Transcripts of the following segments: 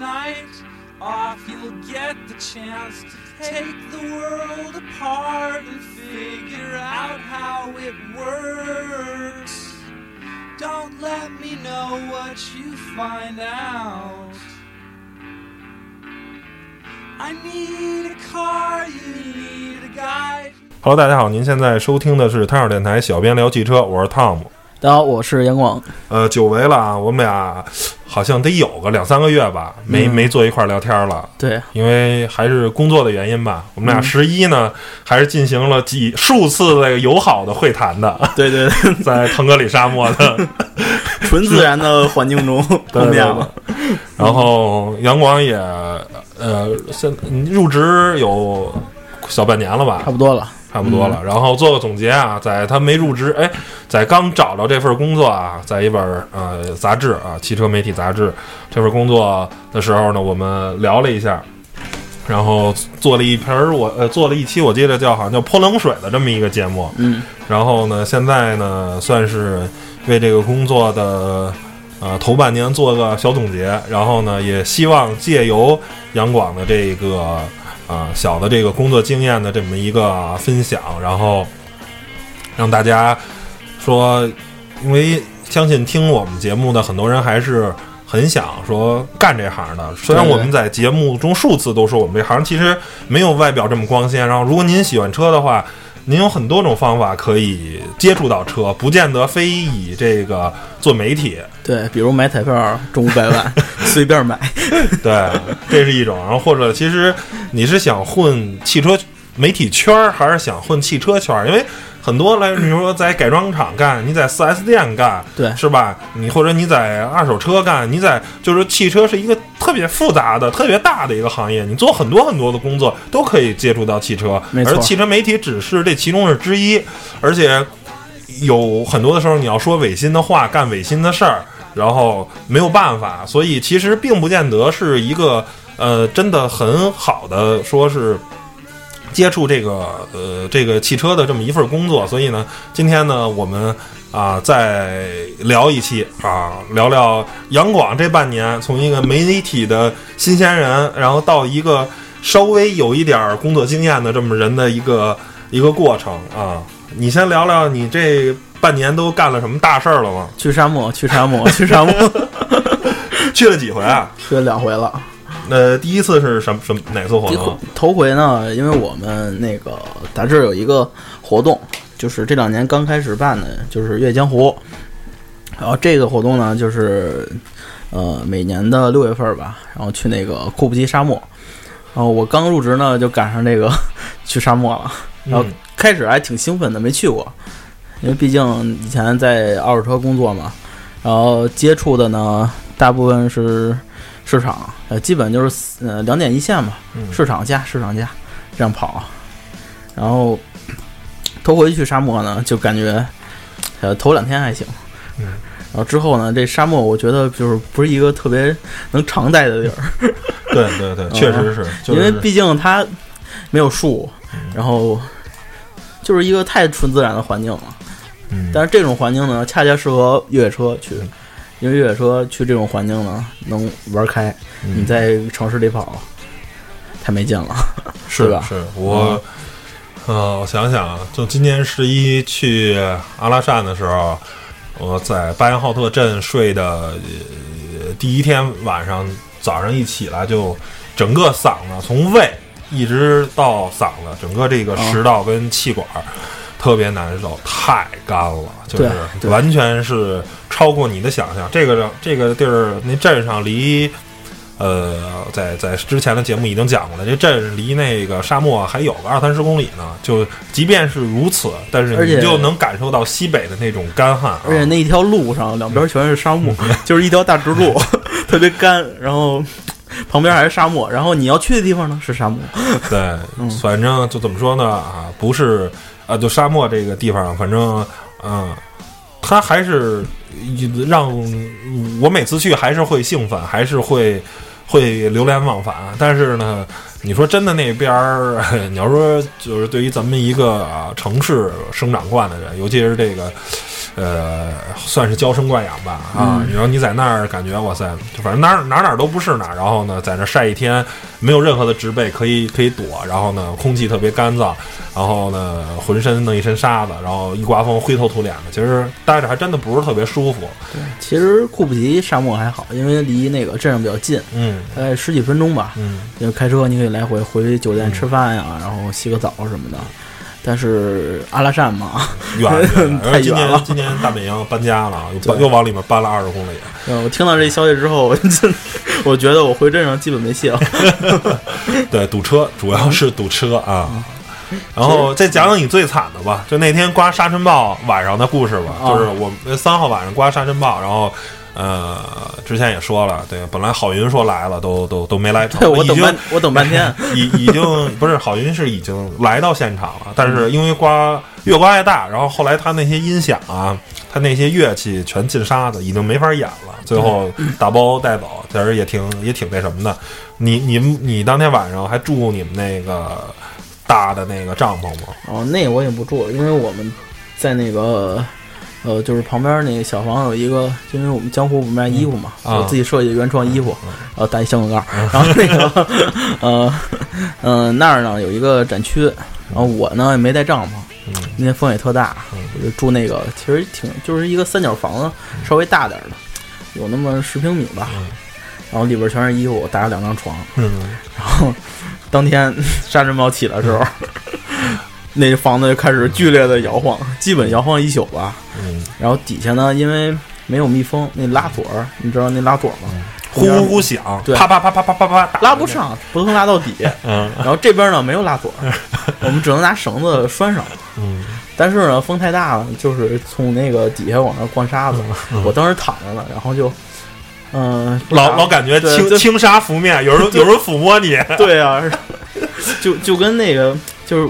night off, you'll get the chance to take the world apart and figure out how it works. Don't let me know what you find out. I need a car, you need a guide. Hello，大家好，您现在收听的是汤小电台小编聊汽车，我是汤姆。大家好，我是杨广。呃，久违了啊，我们俩好像得有个两三个月吧，没、嗯。没坐一块儿聊天了，对，因为还是工作的原因吧。我们俩十一呢，还是进行了几数次那个友好的会谈的，对 对，在腾格里沙漠的。纯自然的环境中对碰面了。然后杨广也呃，现入职有小半年了吧，差不多了。差不多了。然后做个总结啊，在他没入职，哎，在刚找到这份工作啊，在一本呃杂志啊，汽车媒体杂志这份工作的时候呢，我们聊了一下。然后做了一盆儿，我呃做了一期，我记得叫好像叫泼冷水的这么一个节目。嗯，然后呢，现在呢算是为这个工作的呃头半年做个小总结，然后呢也希望借由杨广的这个啊、小的这个工作经验的这么一个分享，然后让大家说，因为相信听我们节目的很多人还是。很想说干这行的，虽然我们在节目中数次都说我们这行其实没有外表这么光鲜。然后，如果您喜欢车的话，您有很多种方法可以接触到车，不见得非以这个做媒体。对，比如买彩票中五百万，随便买。对，这是一种。然后或者其实你是想混汽车媒体圈儿，还是想混汽车圈儿？因为很多来，比如说在改装厂干，你在 4S 店干，对是吧？你或者你在二手车干，你在就是汽车是一个特别复杂的、特别大的一个行业，你做很多很多的工作都可以接触到汽车，而汽车媒体只是这其中的之一，而且有很多的时候你要说违心的话，干违心的事儿，然后没有办法，所以其实并不见得是一个呃真的很好的说是。接触这个呃这个汽车的这么一份工作，所以呢，今天呢我们啊、再聊一期啊，聊聊杨广这半年从一个媒体的新鲜人，然后到一个稍微有一点工作经验的这么人的一个一个过程啊。你先聊聊你这半年都干了什么大事儿了吗？去沙漠，去沙漠，去沙漠，去了几回啊？去了两回了。呃，第一次是什么什么哪次活动？头回呢，因为我们那个杂志有一个活动，就是这两年刚开始办的，就是越江湖。然后这个活动呢，就是呃每年的六月份吧，然后去那个库布齐沙漠。然后我刚入职呢，就赶上这个 去沙漠了。然后嗯开始还挺兴奋的，没去过，因为毕竟以前在二手车工作嘛，然后接触的呢大部分是市场，呃，基本就是呃两点一线嘛，嗯市场价市场价这样跑。然后头回去沙漠呢，就感觉呃头两天还行，嗯然后之后呢，这沙漠我觉得就是不是一个特别能常待的地儿，对对对，确实是，就是因为毕竟它没有树，然后就是一个太纯自然的环境了。嗯但是这种环境呢，恰恰适合越野车去，因为越野车去这种环境呢，能玩开。嗯你在城市里跑，太没劲了。是对吧是我，呃，我想想啊，就今年十一去阿拉善的时候，我在巴彦浩特镇睡的、呃、第一天晚上，早上一起来就整个嗓子从胃一直到嗓子，整个这个食道跟气管。特别难受，太干了，就是完全是超过你的想象。这个这个地儿，那镇上离呃，在在之前的节目已经讲过了，这镇离那个沙漠还有个二三十公里呢。就即便是如此，但是你就能感受到西北的那种干旱、啊，而且那一条路上两边全是沙漠，就是一条大直路，特别干，然后旁边还是沙漠，然后你要去的地方呢是沙漠。对，反正就怎么说呢啊，不是啊，就沙漠这个地方，反正嗯，它还是让我每次去还是会兴奋，还是会会流连忘返。但是呢，你说真的那边儿，你要说就是对于咱们一个城市生长惯的人，尤其是这个呃，算是娇生惯养吧啊。然后你在那儿感觉哇塞，就反正哪儿哪儿哪儿都不是哪儿。然后呢，在那儿晒一天，没有任何的植被可以可以躲。然后呢，空气特别干燥。然后呢，浑身弄一身沙子，然后一刮风灰头土脸的。其实待着还真的不是特别舒服。对，其实库布齐沙漠还好，因为离那个镇上比较近，嗯，大概十几分钟吧。嗯，就开车你可以来回回酒店吃饭呀，然后洗个澡什么的。但是阿拉善嘛，远，太远了。今年大本营搬家了，又往里面搬了二十公里。嗯，我听到这消息之后，我 我觉得我回镇上基本没戏了。对，堵车，主要是堵车啊。然后再讲讲你最惨的吧，就那天刮沙尘暴晚上的故事吧。就是我们三号晚上刮沙尘暴，然后。呃，之前也说了，对，本来郝云说来了，都都都没来成。我等半，我等半天，已已经不是郝云是已经来到现场了，但是因为刮越刮越大，然后后来他那些音响啊，他那些乐器全进沙子，已经没法演了。最后打包带走，其实也挺也挺那什么的。你你你当天晚上还住你们那个大的那个帐篷吗？哦，那我也不住了，因为我们在那个。呃，就是旁边那个小房有一个，因为我们江湖不卖衣服嘛，我自己设计原创衣服，然后带香口盖，然后那个，呃，嗯，那儿呢有一个展区，然后我呢也没带帐篷，那天风也特大，我就住那个，其实挺就是一个三角房子，稍微大点的，有那么十平米吧，然后里边全是衣服，搭了两张床，然后当天沙尘暴起的时候。那房子就开始剧烈的摇晃，基本摇晃一宿吧。嗯，然后底下呢，因为没有密封，那拉锁儿，你知道那拉锁吗？呼呼呼响，对，啪啪啪啪啪啪啪，拉不上，不能拉到底。嗯，然后这边呢没有拉锁，我们只能拿绳子拴上。嗯，但是呢风太大了，就是从那个底下往上灌沙子。我当时躺着呢，然后就，嗯，老老感觉轻轻沙拂面，有人有人抚摸你。对啊，就就跟那个就是。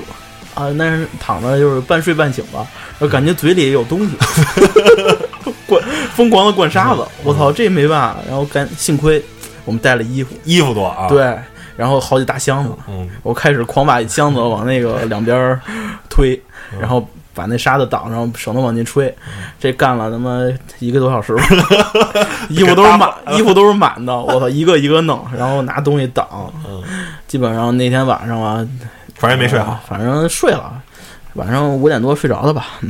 啊，那是躺着就是半睡半醒吧，我感觉嘴里有东西，灌疯狂的灌沙子，我操，这没办法，然后干幸亏我们带了衣服，衣服多啊，对，然后好几大箱子，嗯，我开始狂把箱子往那个 两边推，然后把那沙子挡上，省得往进吹，这干了他妈一个多小时吧，衣服都是满，衣服都是满的，我操，一个一个弄，然后拿东西挡，嗯，基本上那天晚上啊。反正也没睡好，反正睡了，晚上五点多睡着的吧。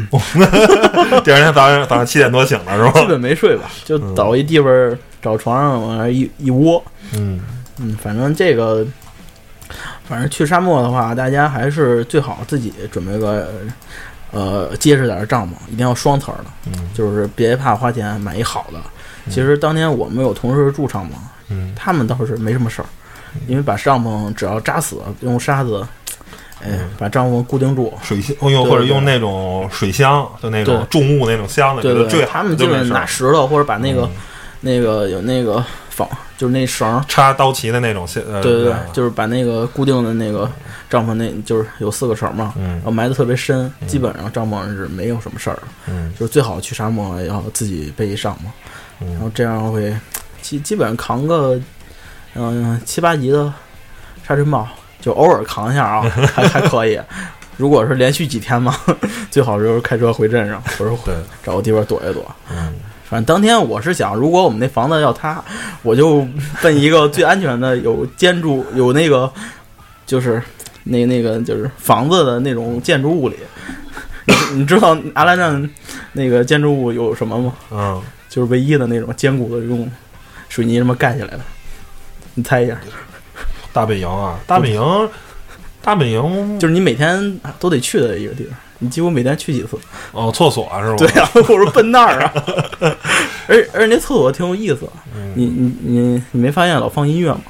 第二天早上早上七点多醒了是吧？基本没睡吧，就找一地方找床上往那一一窝。嗯嗯，反正这个，反正去沙漠的话，大家还是最好自己准备个呃结实点的帐篷，一定要双层的，嗯，就是别怕花钱买一好的。其实当天我们有同事住帐篷，嗯，他们倒是没什么事儿，因为把帐篷只要扎死，用沙子。哎，把帐篷固定住，水箱用或者用那种水箱，就那种重物那种箱子，对对，他们基本拿石头或者把那个那个有那个仿，就是那绳插刀旗的那种，对对对，就是把那个固定的那个帐篷，那就是有四个绳嘛，然后埋的特别深，基本上帐篷是没有什么事儿的，嗯，就是最好去沙漠要自己备一帐篷，然后这样会基基本上扛个嗯七八级的沙尘暴。就偶尔扛一下啊，还还可以。如果是连续几天嘛，最好就是开车回镇上，或者找个地方躲一躲。嗯，反正当天我是想，如果我们那房子要塌，我就奔一个最安全的、有建筑、有那个就是那那个就是房子的那种建筑物里。你知道阿拉善那个建筑物有什么吗？嗯，就是唯一的那种坚固的用水泥什么盖起来的。你猜一下。大本营啊，大本营，大本营就是你每天都得去的一个地方，你几乎每天去几次。哦，厕所是吧？对呀，我说奔那儿啊。而而且那厕所挺有意思，你你你你没发现老放音乐吗？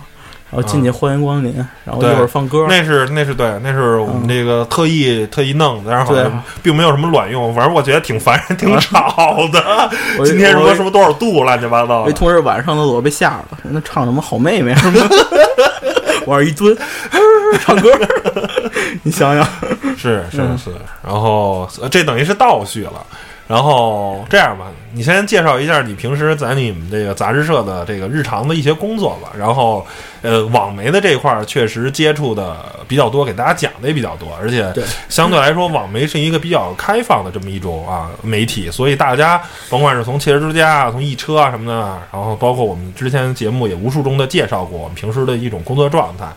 然后进去欢迎光临，然后一会儿放歌。那是那是对，那是我们这个特意特意弄的，然后好像并没有什么卵用，反正我觉得挺烦人、挺吵的。今天什么什么多少度，乱七八糟。那同事晚上上厕所被吓了，那唱什么好妹妹什么。往上一蹲，唱歌，你想想，是是是，然后这等于是倒叙了。然后这样吧，你先介绍一下你平时在你们这个杂志社的这个日常的一些工作吧。然后，呃，网媒的这块儿确实接触的比较多，给大家讲的也比较多，而且相对来说，网媒是一个比较开放的这么一种啊媒体，所以大家甭管是从汽车之家啊，从易车啊什么的，然后包括我们之前节目也无数中的介绍过我们平时的一种工作状态。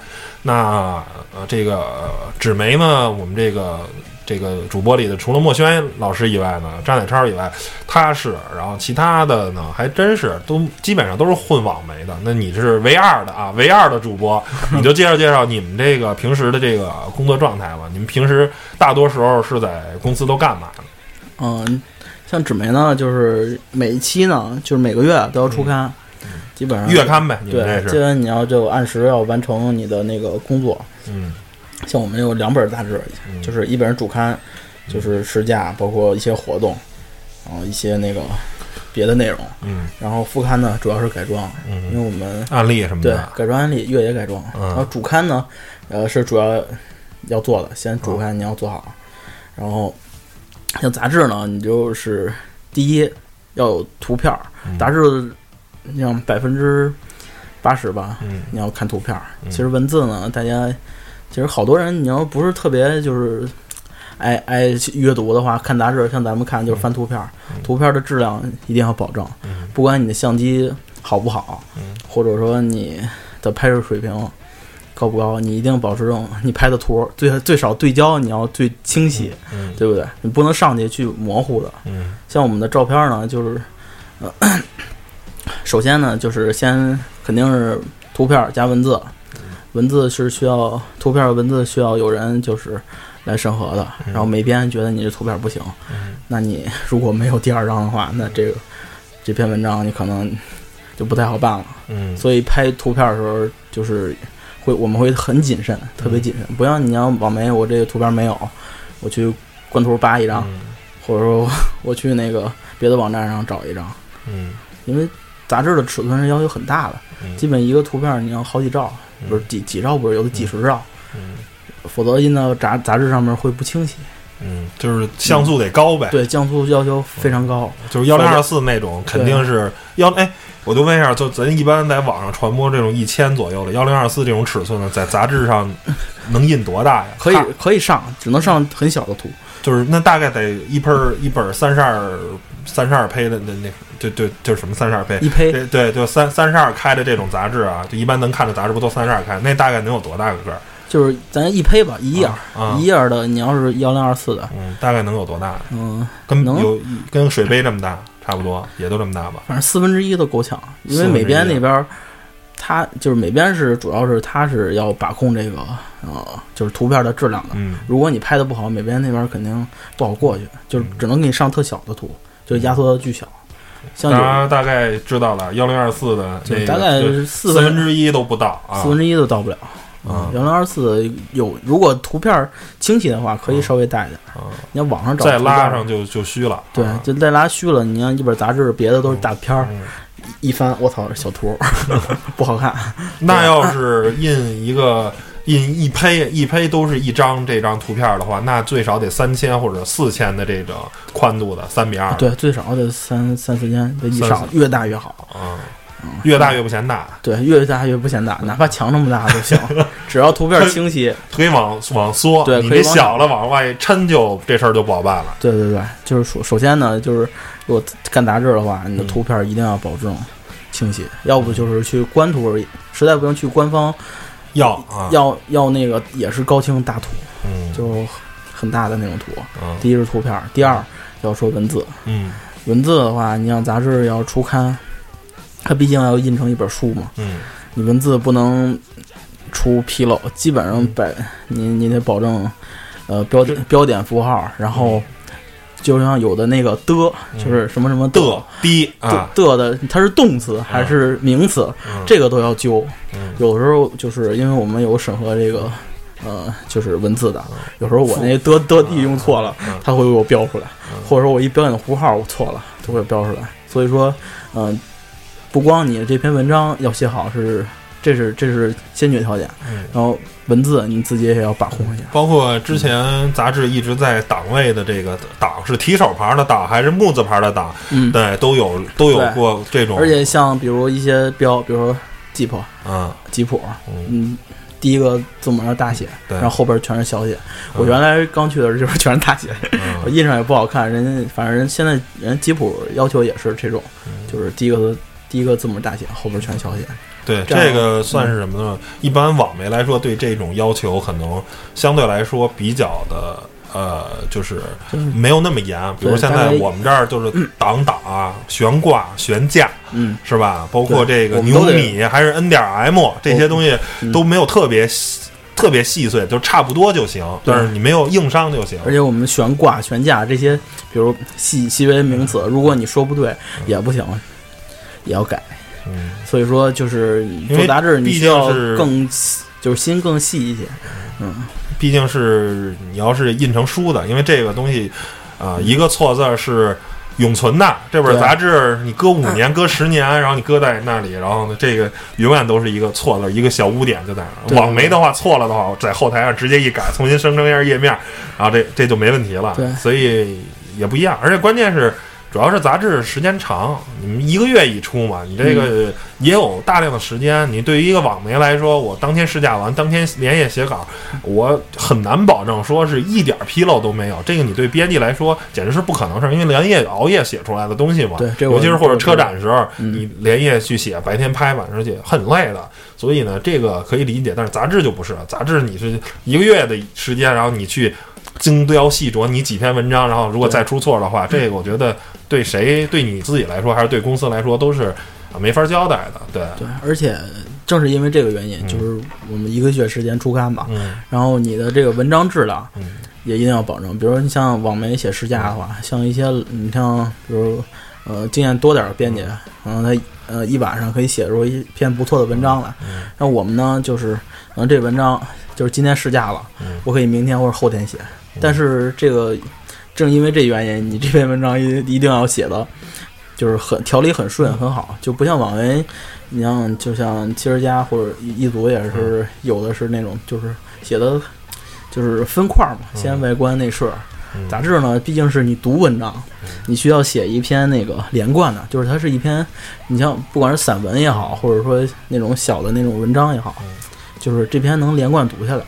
那呃，这个呃纸媒呢，我们这个这个主播里的，除了墨轩老师以外呢，张乃超以外，他是，然后其他的呢，还真是都基本上都是混网媒的。那你是唯二的啊，唯二的主播，你就介绍介绍你们这个平时的这个工作状态吧。你们平时大多时候是在公司都干嘛呢？嗯，像纸媒呢，就是每一期呢，就是每个月都要出刊，基本上月刊呗，你们对，基本你要就按时要完成你的那个工作。嗯像我们有两本杂志，嗯就是一本是主刊，就是试驾，包括一些活动，然后一些那个别的内容。嗯然后副刊呢，主要是改装，因为嗯，我们案例什么对的，改装案例越野改装。嗯然后主刊呢，呃，是主要要做的，先主刊你要做好。然后像杂志呢，你就是第一要有图片杂志像百分之八十吧，嗯你要看图片其实文字呢，大家其实好多人，你要不是特别就是爱爱阅读的话，看杂志像咱们看就是翻图片图片儿的质量一定要保证，嗯。不管你的相机好不好，嗯。或者说你的拍摄水平高不高，你一定保持这种你拍的图最最少对焦你要最清晰，嗯对不对？你不能上去去模糊的。嗯。像我们的照片呢，就是呃，首先呢，就是先肯定是图片加文字，文字是需要图片文字需要有人就是来审核的，然后美编觉得你这图片不行，嗯。那你如果没有第二张的话，那这个这篇文章你可能就不太好办了。嗯。所以拍图片的时候，就是会我们会很谨慎，特别谨慎，不像你要网媒，我这个图片没有，我去官图扒一张，嗯。或者说我去那个别的网站上找一张，嗯。因为杂志的尺寸是要求很大的，嗯。基本一个图片你要好几兆，不是几几兆，不是有的几十兆，嗯否则印到杂杂志上面会不清晰。嗯，就是像素得高呗，对，像素要求非常高。就是幺零二四那种，肯定是幺哎，我就问一下，就咱一般在网上传播这种一千左右的幺零二四这种尺寸的，在杂志上能印多大呀？可以可以上，只能上很小的图。就是那大概得一本儿一本三十二三十二胚的那那就就，就是什么三十二胚？一胚对对，就三三十二开的这种杂志啊，就一般能看的杂志不都三十二开？那大概能有多大个个儿？就是咱一胚吧，一页儿，啊，一页儿的，你要是幺零二四的，嗯，大概能有多大？嗯，能跟有跟水杯这么大差不多，也都这么大吧？反正四分之一都够呛，因为美编那边儿，它就是美编是主要是它是要把控这个呃，就是图片的质量的。嗯如果你拍的不好，美编那边肯定不好过去，就是嗯只能给你上特小的图，就压缩的巨小。像大家大概知道了，幺零二四的就那个大概是四四分分之一都不到啊，四分之一都到不了。啊幺零二四有，如果图片清晰的话，可以稍微大一点。啊，你要网上找再拉上就就虚了。对啊，就再拉虚了。你像一本杂志，别的都是大片儿，嗯一翻，我操，小图 不好看。那要是印一个印一胚一胚都是一张这张图片的话，那最少得三千或者四千的这种宽度的三比二。对，最少得三三四千的以三上，越大越好。嗯，越大越不嫌大，对，越大越不嫌大，哪怕墙那么大都行，只要图片清晰。可以往往缩。对可以小了往外抻就这事儿就不好办了。对对对，就是首首先呢，就是如果干杂志的话，你的嗯图片一定要保证清晰，要不就是去官图而已，实在不行去官方要啊，要要那个也是高清大图，嗯，就很大的那种图。嗯。第一是图片，第二要说文字。嗯。文字的话，你像杂志要出刊，它毕竟要印成一本书嘛，嗯。你文字不能出纰漏，基本上百你你得保证呃标点标点符号，然后就像有的那个的，就是什么什么的低啊，的的的，它是动词还是名词，嗯这个都要揪。嗯有时候就是因为我们有审核这个。呃，就是文字的，有时候我那的的地用错了，嗯它会给我标出来，嗯或者说我一标点符号我错了，都会标出来。所以说，嗯、不光你这篇文章要写好是这是这是先决条件。嗯然后文字你自己也要把控一下。包括之前杂志一直在档位的这个档是提手旁的档还是木字旁的档，嗯，对，都有都有过这种，而且像比如一些标，比如说 Jeep 嗯吉普，嗯嗯，第一个字母要大写，对然后后边全是小写。我嗯原来刚去的时候就是全是大写，我嗯印上也不好看。人家反正人现在人吉普要求也是这种，嗯就是第一个第一个字母大写，后边全小写。对，这个算是什么呢？一般网媒来说，对这种要求可能相对来说比较的呃，就是没有那么严。比如现在我们这儿就是挡档啊、悬挂、悬架，嗯，是吧？包括这个牛米还是 N 点 M 这些东西嗯都没有特别细特别细碎，就差不多就行。但是你没有硬伤就行。而且我们悬挂、悬架这些，比如细细微名词，如果你说不对也不行，也要改。嗯，所以说，就是因为做杂志，你毕需要竟是更细就是心更细一些。嗯，毕竟是你要是印成书的，因为这个东西啊、一个错字儿是永存的。这本杂志你搁五年、搁十年，然后你搁在那里，然后呢，这个永远都是一个错字，一个小污点就在那儿。网媒的话错了的话，在后台上直接一改，重新生成一下页面，然后这这就没问题了。对所以也不一样，而且关键是。主要是杂志时间长，你们一个月一出嘛，你这个也有大量的时间。你对于一个网媒来说，我当天试驾完，当天连夜写稿，我很难保证说是一点纰漏都没有。这个你对编辑来说简直是不可能事儿，因为连夜熬夜写出来的东西嘛。对尤其是或者车展时候，嗯你连夜去写，白天拍晚上写，很累的。所以呢，这个可以理解，但是杂志就不是，杂志你是一个月的时间，然后你去。精雕细琢你几篇文章，然后如果再出错的话，这个我觉得对谁对你自己来说，还是对公司来说，都是啊没法交代的。对，对，而且正是因为这个原因，嗯。就是我们一个月时间出刊嘛，嗯。然后你的这个文章质量嗯。也一定要保证。比如说你像网媒写试驾的话，像一些你像比如呃经验多点儿的编辑，然后他呃一晚上可以写出一篇不错的文章来。嗯。然后我们呢，就是可能这文章就是今天试驾了，嗯。我可以明天或者后天写。但是这个正因为这原因，你这篇文章一一定要写的，就是很条理很顺很好，就不像网文，你像就像七十家或者一一组也是有的是那种就是写的，就是分块嘛，先外观内饰。嗯。杂志呢，毕竟是你读文章，你需要写一篇那个连贯的，就是它是一篇，你像不管是散文也好，或者说那种小的那种文章也好，就是这篇能连贯读下来。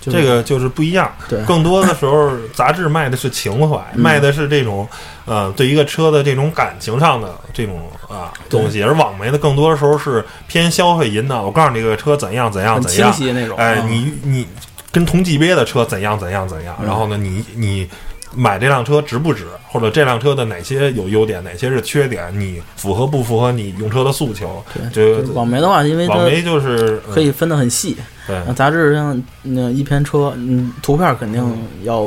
就是、这个就是不一样。对更多的时候，杂志卖的是情怀，嗯卖的是这种呃对一个车的这种感情上的这种啊东西，而网媒的更多的时候是偏消费引导。我告诉你这个车怎样怎样怎样，清晰那种。哎，嗯你你跟同级别的车怎样怎样怎样，嗯然后呢，你你买这辆车值不值，或者这辆车的哪些有优点，哪些是缺点，你符合不符合你用车的诉求？对，这就是网媒的话，因为它网媒就是可以分得很细。嗯对那杂志像那一篇车，嗯，图片肯定要。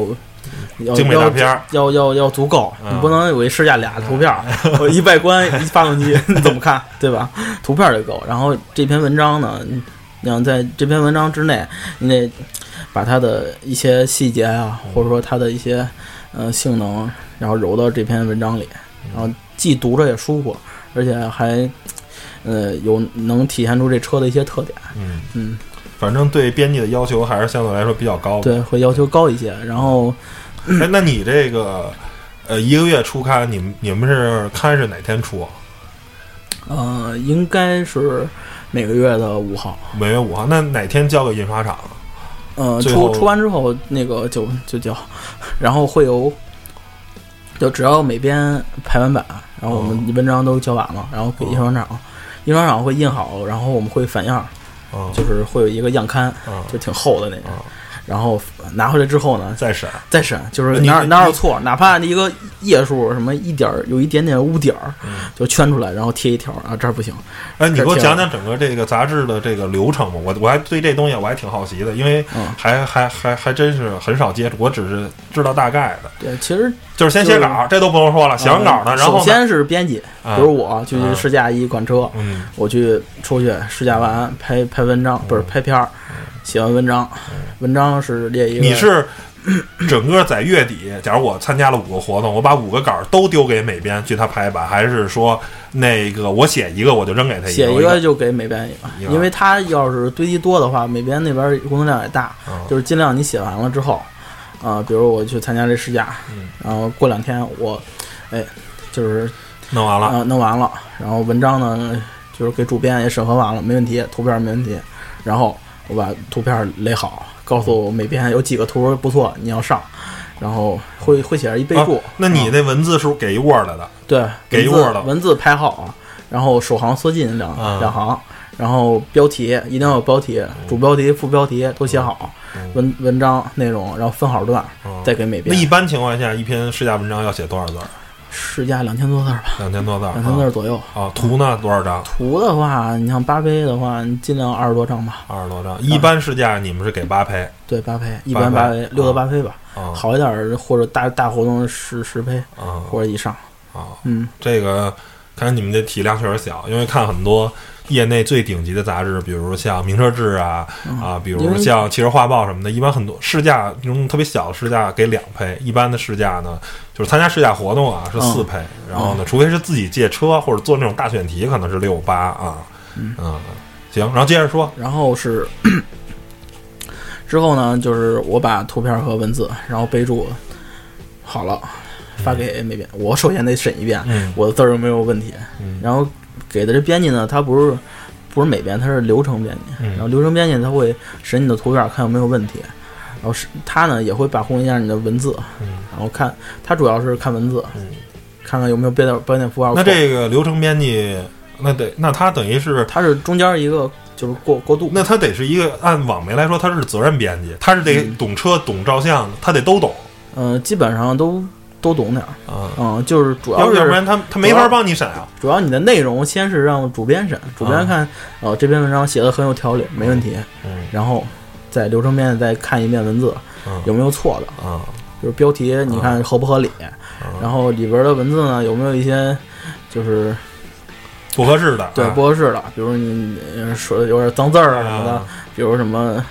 要精美大片儿要要要足够，嗯你不能有一试驾俩图片儿，我一外观一发动机 你怎么看，对吧？图片儿得够。然后这篇文章呢，你想在这篇文章之内，你得把它的一些细节啊，或者说它的一些呃性能，然后揉到这篇文章里，然后既读着也舒服，而且还呃有能体现出这车的一些特点。嗯，嗯，反正对编辑的要求还是相对来说比较高的。对，会要求高一些。然后哎，那你这个呃一个月初刊，你们你们是刊是哪天出啊？呃，应该是每个月的五号。每月五号，那哪天交给印刷厂啊？呃，最后出出完之后，那个就就交，然后会有，就只要每边排完版，然后我们文章都交完了，然后给印刷厂，印刷厂会印好，然后我们会反样，嗯就是会有一个样刊，嗯就挺厚的那种嗯，然后拿回来之后呢，再审。再审，就是哪哪儿有错，哪怕一个页数什么一点儿有一点点污点儿，嗯就圈出来，然后贴一条啊，这儿不行。哎，你给我讲讲整个这个杂志的这个流程吧。我我还对这东西我还挺好奇的，因为嗯还还还还真是很少接触，我只是知道大概的。对，其实就是先写稿，这都不用说了，写完稿呢，呃然后首先是编辑，啊比如我去啊试驾一款车，嗯我去出去试驾完拍拍文章，不是拍片儿，写完文章，文章是列一个，你是整个在月底，假如我参加了五个活动，我把五个稿儿都丢给美编去他排版，还是说那个我写一个我就扔给他一个写一一个就给美编一一个个，因为他要是堆积多的话，美编那边工作量也大，嗯就是尽量你写完了之后，啊、比如我去参加这试驾，嗯然后过两天我，哎，就是弄完了，啊、弄完了，然后文章呢就是给主编也审核完了，没问题，图片没问题，然后我把图片垒好，告诉美编有几个图不错，你要上，然后会会写上一备注。啊那你啊那文字是不是给一 Word 的？对给一 Word 了文字排好，然后首行缩进两、啊两行，然后标题一定要有标题，主标题、副标题都写好，嗯文文章内容，然后分好段，嗯再给每编。那一般情况下，一篇试驾文章要写多少字儿？试驾两千多字儿吧，两千多字儿。两千字左右。啊，图呢多少张？图的话，你像八胚的话，你尽量二十多张吧。二十多张。一般试驾你们是给八胚对，八胚，一般八胚胚，六到八胚吧。啊好一点儿或者大大活动十十胚啊或者以上。啊！嗯，这个看来你们这体量确实小，因为看很多业内最顶级的杂志，比如像《名车志》啊啊，比如像《汽车画报》什么的，一般很多试驾那种特别小的试驾给两配，一般的试驾呢就是参加试驾活动啊是四配，然后呢，除非是自己借车或者做那种大选题，可能是六八啊，嗯，行，然后接着说，然后是之后呢，就是我把图片和文字，然后备注好了，发给美编。我首先得审一遍，嗯。我的字儿有没有问题。嗯。然后给的这编辑呢，他不是不是美编，他是流程编辑。嗯然后流程编辑他会审你的图片，看有没有问题。然后是他呢也会把控一下你的文字，嗯然后看他主要是看文字，嗯，看看有没有标点标点符号。那这个流程编辑，那得那他等于是它是中间一个就是过过渡。那他得是一个按网媒来说，他是责任编辑，他是得嗯懂车、懂照相，他得都懂嗯、基本上都都懂点儿。啊。嗯，就是主要是要要不然他他没法帮你审啊。主要你的内容先是让主编审，主编看哦、这篇文章写的很有条理，没问题，嗯。然后在流程面再看一遍文字嗯有没有错的，啊。就是标题你看合不合理，然后里边的文字呢有没有一些就是不合适的，对啊。不合适的，比如你呃说的有点脏字儿啊什么的，啊比如什么呃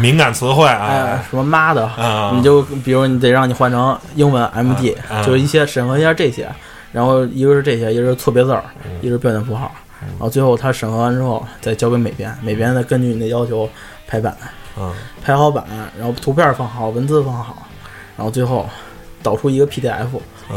敏感词汇哎啊什么妈的，啊，你就比如你得让你换成英文 MD，、啊就是一些审核一下这些，然后一个是这些，一个是错别字儿，嗯。一个是标点符号，然后最后他审核完之后再交给美编，美编再根据你的要求排版，嗯。排好版，然后图片放好，文字放好，然后最后导出一个 PDF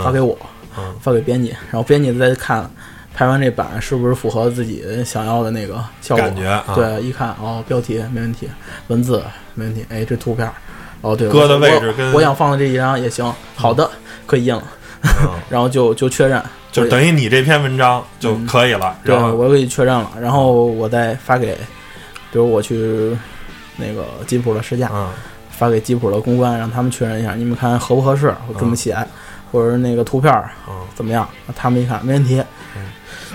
发给我，嗯。发给编辑，然后编辑再看排完这版是不是符合自己想要的那个效果，感觉啊。对，一看哦，标题没问题，文字没问题，哎，这图片儿。哦，对，搁的我位置跟我我想放的这一张也行，好的，可以印了，嗯。然后就就确认，就等于你这篇文章就可以了。对，我可以确认了，然后我再发给，比如我去那个吉普的试驾，嗯。发给吉普的公关，让他们确认一下，你们看合不合适，我这么写，或者是那个图片儿嗯。怎么样？他们一看没问题嗯，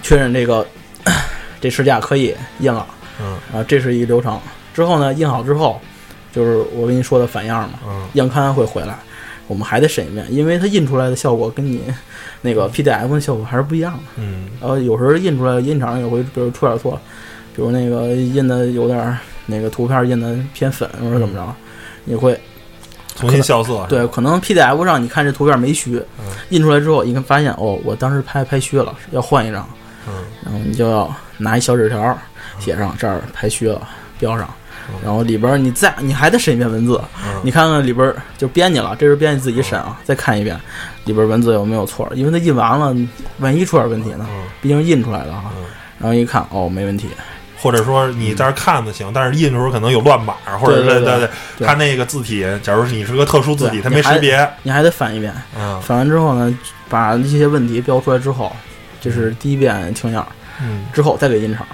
确认这个 这试驾可以印了，嗯。啊，这是一流程。之后呢，印好之后，就是我跟你说的反样嘛，嗯。样刊会回来，我们还得审一遍，因为它印出来的效果跟你那个 PDF 的效果还是不一样的。嗯。然后有时候印出来印厂也会，比如出点错，比如那个印的有点儿那个图片印的偏粉或者怎么着，你会重新校色。对，可能 PDF 上你看这图片没虚，嗯。印出来之后一看发现哦，我当时拍拍虚了，要换一张，嗯然后你就要拿一小纸条写上这儿排虚了，标上。嗯，然后里边儿你再你还得审一遍文字，嗯。你看看里边儿就编辑了，这是编辑自己审啊，再看一遍里边儿文字有没有错，因为它印完了，万一出点问题呢，嗯。毕竟印出来的啊嗯，然后一看哦没问题，或者说你在这看的行，但是印的时候可能有乱码，或者是对对对它那个字体，假如你是个特殊字体，它没识别，你还得翻一遍，嗯。翻完之后呢，把这些问题标出来之后，这是第一遍听样，嗯之后再给印厂，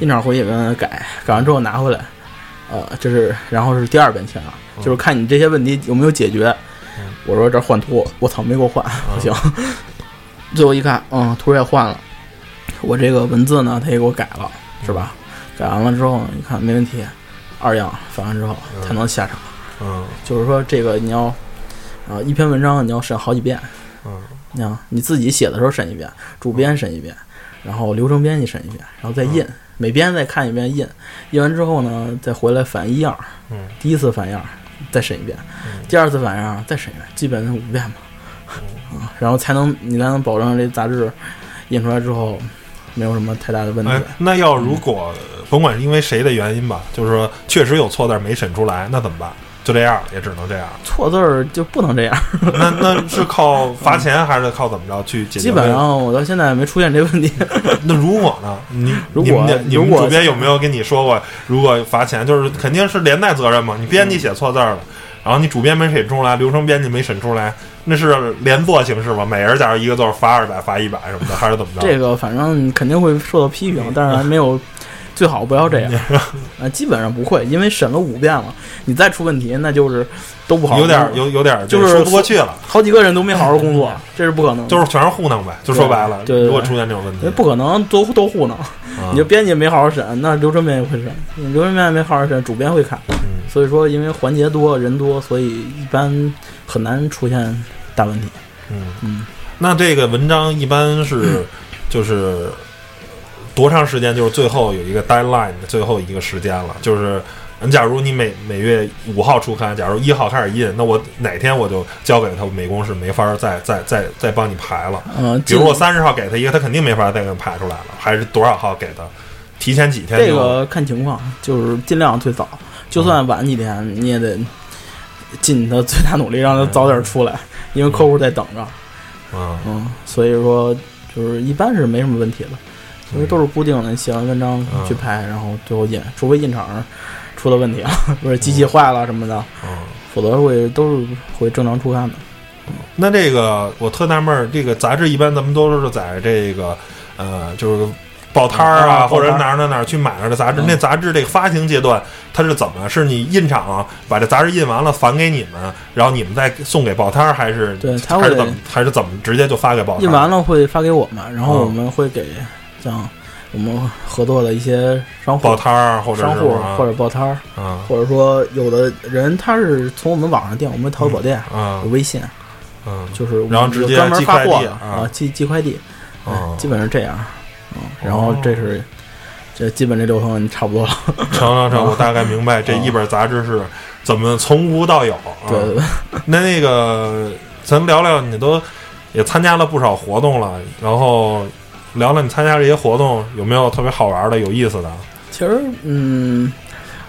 印厂回去给他改，改完之后拿回来，呃，这是然后是第二遍听样，就是看你这些问题有没有解决。嗯我说这换图，我操，没给我换，不行。最后一看，嗯，图也换了，我这个文字呢，他也给我改了，是吧？改完了之后你，看没问题，二样翻完之后才能下场。嗯就是说这个你要，啊、一篇文章你要审好几遍，嗯你看你自己写的时候审一遍，主编审一遍，然后流程编辑审一遍，然后再印，每编再看一遍印，印完之后呢，再回来反一样，嗯第一次反样，再审一遍，第二次反样再审一遍，基本是五遍吧，啊，然后才能你才能保证这杂志印出来之后没有什么太大的问题。哎，那要如果甭管是因为谁的原因吧，就是说确实有错字儿没审出来，那怎么办？就这样，也只能这样。错字儿就不能这样，那那是靠罚钱还是靠怎么着去解决？基本上我到现在没出现这问题。那如果呢？你如果你们主编有没有跟你说过，如果罚钱，就是肯定是连带责任嘛？你编辑写错字儿了，然后你主编没审出来，流程编辑没审出来，那是连坐形式吗？每人假如一个字儿罚二百，罚一百什么的，还是怎么着？这个反正肯定会受到批评，但是还没有，最好不要这样。啊，基本上不会，因为审了五遍了，你再出问题，那就是都不好。有点儿有有点儿就是说不过去了，好几个人都没好好工作，这是不可能的。就是全是糊弄呗。就说白了，对对对如果出现这种问题，不可能都都糊弄，啊你就编辑没好好审，那流程编也会审，你流程编没好好审，主编会看。嗯所以说，因为环节多人多，所以一般很难出现大问题。嗯嗯，那这个文章一般是就是多长时间？就是最后有一个 deadline 的最后一个时间了。就是，你假如你每每月五号出刊，假如一号开始印，那我哪天我就交给他美工是没法儿再再再再帮你排了。嗯，比如我三十号给他一个，他肯定没法再给你排出来了。还是多少号给他？提前几天？这个看情况，就是尽量最早，就算晚几天，你也得尽你的最大努力让他早点出来，因为客户在等着。嗯嗯，所以说就是一般是没什么问题的，因为都是固定的，你写完文章去拍，然后最后印，除非印厂出了问题了，不是机器坏了什么的，嗯。否则会都是会正常出刊的。那这个我特纳闷儿，这个杂志一般咱们都是在这个呃，就是报摊儿啊，啊或者哪儿哪儿哪儿去买着的杂志。嗯那杂志这个发行阶段，它是怎么？是你印厂把这杂志印完了返给你们，然后你们再送给报摊儿，还是对怎么？还是怎么直接就发给报摊儿？印完了会发给我们，然后嗯我们会给像我们合作的一些商户报、摊儿或者商户或者报摊儿，啊或者说有的人他是从我们网上订，我们淘宝店啊有微信，嗯就是我们然后直接专门寄快递发货啊啊，寄寄快递，啊基本上这样。嗯，然后这是这基本这流程差不多了。成成成，我大概明白这一本杂志是怎么从无到有。啊对对对，那那个，咱聊聊，你都也参加了不少活动了，然后聊聊你参加这些活动有没有特别好玩的、有意思的？其实嗯。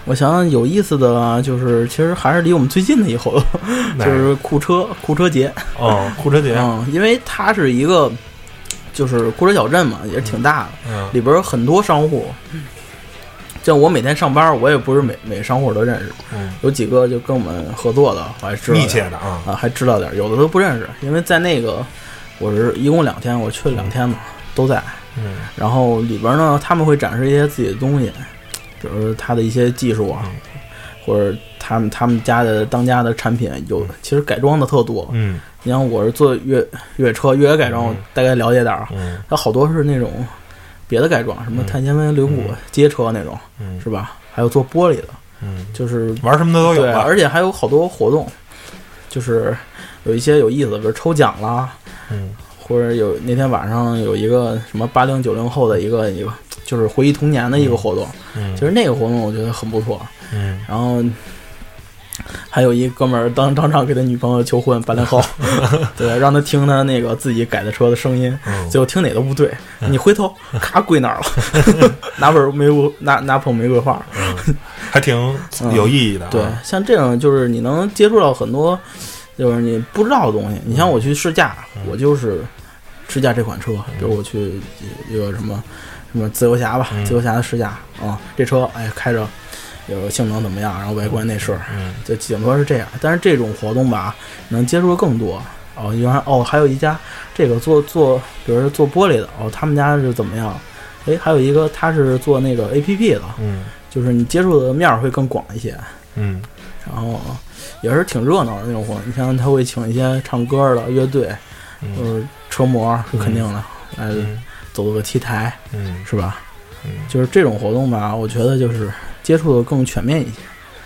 我想想有意思的啊，就是其实还是离我们最近的一活动，就是库车库车节。哦，库车节，嗯，因为它是一个就是库车小镇嘛，也是挺大的，嗯里边有很多商户。像我每天上班，我也不是每每个商户都认识，嗯，有几个就跟我们合作的，我还知道密切的啊，啊，还知道点儿，有的都不认识，因为在那个我是一共两天，我去了两天嘛，都在。嗯。然后里边呢，他们会展示一些自己的东西，比如他的一些技术啊，或者他们他们家的当家的产品有，其实改装的特多。嗯。你像我是做越越野车越野改装，我嗯。大概了解点儿啊，嗯。它好多是那种别的改装，什么嗯。碳纤维轮毂嗯街车那种，嗯。是吧？还有做玻璃的，嗯，就是玩什么的都有对，而且还有好多活动，就是有一些有意思的，比如抽奖啦，嗯或者有那天晚上有一个什么八零九零后的一个一个就是回忆童年的一个活动，嗯，其实那个活动我觉得很不错。嗯然后还有一哥们儿当当场给他女朋友求婚，八零后，对，让他听他那个自己改的车的声音，嗯最后听哪都不对，你回头咔跪那儿了，拿本玫瑰拿拿捧玫瑰花。还挺有意义的 啊。对，像这种就是你能接触到很多就是你不知道的东西。你像我去试驾，我就是试驾这款车，比如我去一个什么什么自由侠吧，嗯自由侠的试驾啊，这车哎开着有性能怎么样，然后外观内饰，嗯就顶多是这样。但是这种活动吧，能接触的更多。哦，原来哦，还有一家这个做做，比如说做玻璃的，哦，他们家是怎么样？哎，还有一个他是做那个 A P P 的，嗯就是你接触的面儿会更广一些。嗯然后也是挺热闹的那种活动。你像他会请一些唱歌的乐队，嗯就是车模是肯定的，来嗯走个 T 台嗯是吧？嗯就是这种活动吧，我觉得就是接触的更全面一些。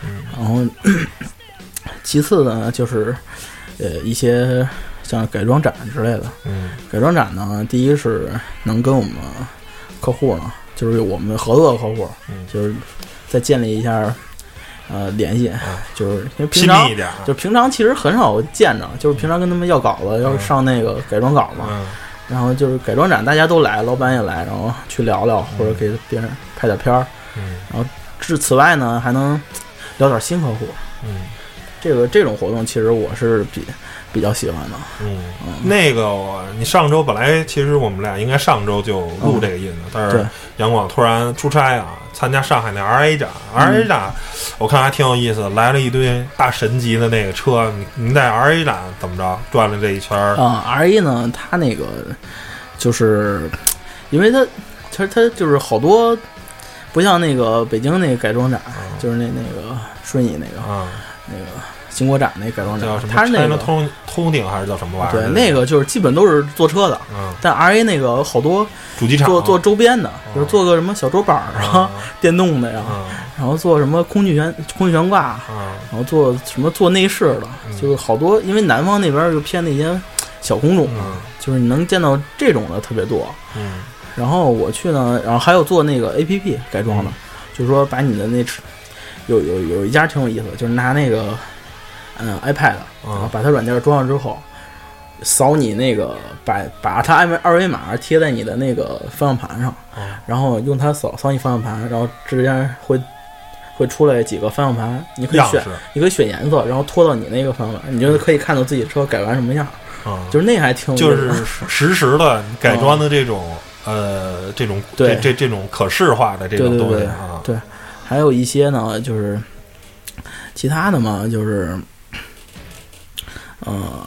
嗯然后其次呢，就是呃一些像改装展之类的。嗯改装展呢，第一是能跟我们客户呢，就是我们合作的客户，嗯就是再建立一下呃联系，就是因为平亲常就平常其实很少见着，就是平常跟他们要稿子，要上那个改装稿嘛，嗯然后就是改装展大家都来，老板也来，然后去聊聊或者给别人拍点片儿。嗯至此外呢，还能聊点新客户。嗯这个这种活动其实我是比比较喜欢的。嗯，那个我你上周本来其实我们俩应该上周就录这个音的，但是对杨广突然出差啊，参加上海那 RA 展，RA 展我看还挺有意思，来了一堆大神级的那个车。你你在 RA 展怎么着转了这一圈儿？啊、，RA 呢，它那个就是 因为它其实它就是好多，不像那个北京那个改装展，就是那那个顺义那个啊，那个新国展那改装展叫什，么它是那个通通顶还是叫什么玩意儿？对那个就是基本都是坐车的。嗯，但 R A 那个好多主机厂。做做周边的，就是做个什么小桌板儿啊，啊电动的呀，啊然后做什么空气悬空气悬挂，啊然后做什么做内饰的，嗯。就是好多，因为南方那边就偏那些小工种嘛，嗯。就是你能见到这种的特别多。嗯。然后我去呢，然后还有做那个 A P P 改装的，嗯。就是说把你的那车有有有一家挺有意思的，就是拿那个嗯 iPad，然后啊把它软件装上之后，扫你那个把把它二维二维码贴在你的那个方向盘上，啊然后用它扫扫你方向盘，然后之间会会出来几个方向盘，你可以选你可以选颜色，然后拖到你那个方向盘，你就可以看到自己车改完什么样，嗯，就是那还挺就是实时的改装的这种呃这种对这这这种可视化的这种东西啊，对，还有一些呢，就是其他的嘛，就是呃，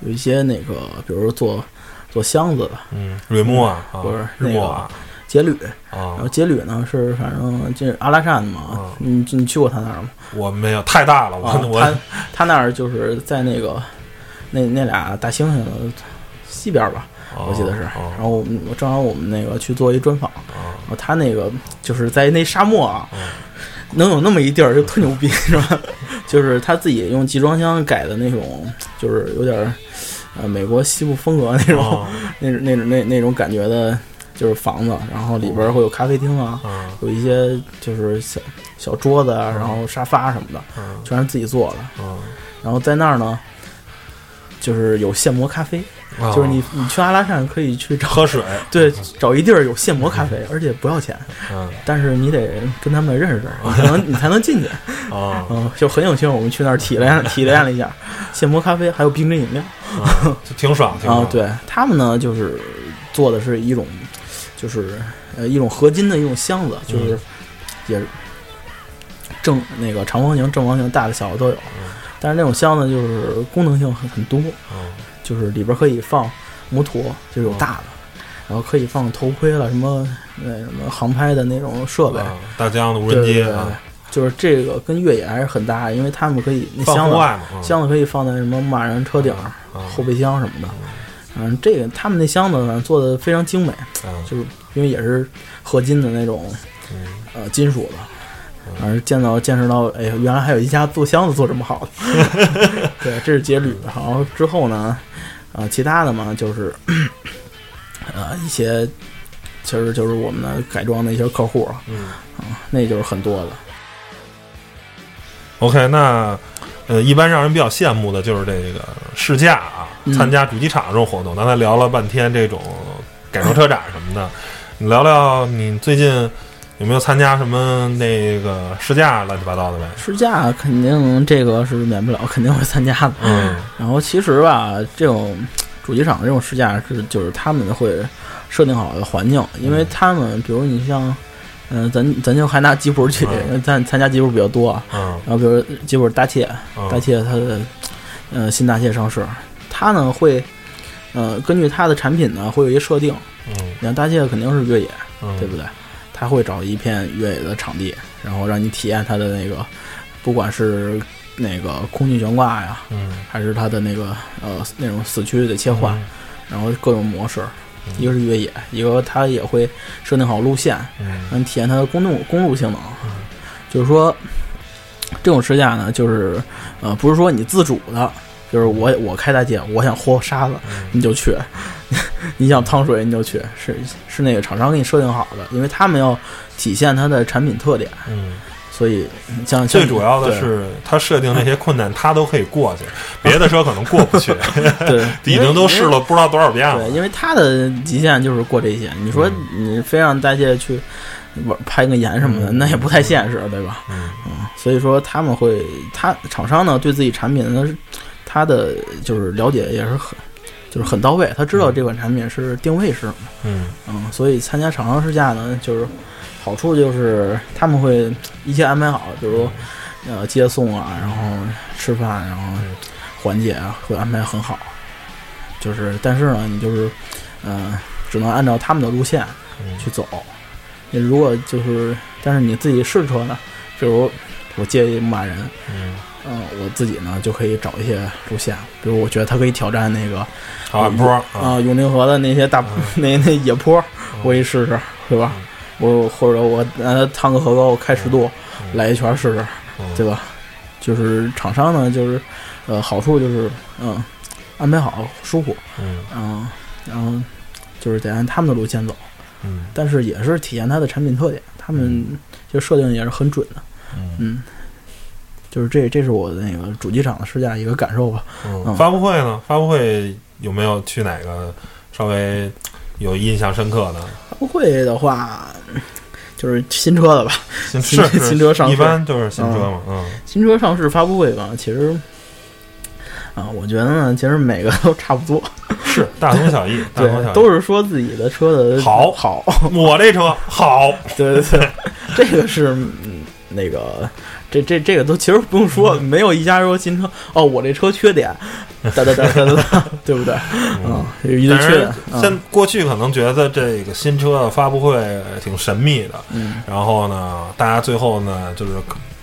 有一些那个，比如说做做箱子的嗯，瑞木啊，啊不是日那个墨啊。节旅，然啊后，杰旅呢是反正这阿拉善的嘛啊，你你去过他那儿吗？我没有太大了，我啊，我他他那儿就是在那个那那俩大猩猩的西边吧，我记得是。哦。然后我们我正好我们那个去做一专访，哦。然后他那个就是在那沙漠啊，哦能有那么一地儿就特牛逼，是吧？就是他自己用集装箱改的那种，就是有点儿呃美国西部风格那种、哦 那种那种那那种感觉的，就是房子，然后里边会有咖啡厅啊，嗯有一些就是小小桌子啊，然后沙发什么的，嗯全是自己做的。嗯，然后在那儿呢，就是有现磨咖啡，哦。就是你你去阿拉善可以去找喝水，对找一地儿有现磨咖啡，而且不要钱，嗯。但是你得跟他们认识，你才能你才能进去。啊嗯，就很有幸，我们去那儿体验 体验了一下现磨咖啡，还有冰镇饮料。啊，就挺爽，挺爽，，啊对他们呢，就是做的是一种，就是呃一种合金的一种箱子，就是也是正那个长方形、正方形、大的、小的都有。但是那种箱子就是功能性很很多，嗯就是里边可以放摩托，就是有大的，然后可以放头盔了，什么那什么航拍的那种设备，啊大疆的无对人机啊，就是这个跟越野还是很大，因为他们可以那箱子箱子可以放在什么马人车顶后备箱什么的。嗯，这个他们那箱子呢做的非常精美，啊就是因为也是合金的那种嗯呃金属的。反正见到见识到，哎呀，原来还有一家做箱子做这么好的。对，这是节旅。然后之后呢，呃，其他的嘛，就是呃一些，其实就是我们的改装的一些客户啊，嗯那就是很多的。OK，那呃，一般让人比较羡慕的就是这个试驾啊，嗯参加主机厂这种活动。刚才聊了半天这种改装车展什么的，你聊聊你最近有没有参加什么那个试驾乱七八糟的呗？试驾肯定这个是免不了，肯定会参加的。嗯然后其实吧，这种主机厂这种试驾是就是他们会设定好的环境，因为他们比如你像，嗯、咱咱就还拿吉普举例，嗯咱参加吉普比较多啊。嗯然后比如吉普大切，嗯大切它的呃新大切上市，它呢会呃根据它的产品呢会有一个设定，嗯你看大切肯定是越野，嗯，对不对？他会找一片越野的场地，然后让你体验它的那个，不管是那个空气悬挂呀，嗯。还是它的那个呃那种四驱的切换，然后各种模式，嗯。一个是越野，一个它也会设定好路线，嗯。让你体验它的公路公路性能。就是说，这种试驾呢，就是呃不是说你自主的，就是我我开大件，我想和沙子，嗯你就去；你想趟水你就去，是是那个厂商给你设定好的，因为他们要体现它的产品特点。嗯所以像最主要的是，他设定那些困难，他都可以过去，别的车可能过不去，对，已经都试了不知道多少遍了对，了。因为他的极限就是过这些。你说嗯你非让大家去玩拍个盐什么的，嗯那也不太现实，对吧？嗯所以说他们会，他厂商呢对自己产品呢，他的就是了解也是很，就是很到位。他知道这款产品是定位是什么，嗯嗯，所以参加厂商试驾呢，就是好处就是他们会一切安排好，比如呃接送啊，然后吃饭，然后嗯缓解啊，会安排很好。就是，但是呢，你就是，呃，只能按照他们的路线嗯去走。你如果就是，但是你自己试车呢，比如我接一牧马人，嗯，嗯、我自己呢就可以找一些路线，比如我觉得它可以挑战那个好晚坡啊、啊，永定河的那些大、那那野坡，我一试试，对吧？我或者我让它趟个河沟，开十度，嗯来一圈试试，嗯对吧？就是厂商呢，就是呃，好处就是嗯，安排好舒服，嗯嗯，然后就是得按他们的路线走，嗯但是也是体现它的产品特点，他们就设定也是很准的，嗯嗯，就是这这是我的那个主机厂的试驾一个感受吧。嗯，嗯发布会呢？发布会有没有去哪个稍微有印象深刻的？发布会的话，就是新车的吧，是是新车上市一般就是新车嘛，嗯新车上市发布会吧，其实。啊，我觉得呢，其实每个都差不多，是大同小异，大同小对，异。都是说自己的车的好好，我这车好，对对对，这个是嗯那个，这这这个都其实不用说，没有一家说新车哦，我这车缺点，哒哒哒哒哒哒，对不对？嗯，有一堆缺点，嗯现过去可能觉得这个新车的发布会挺神秘的，嗯然后呢，大家最后呢就是。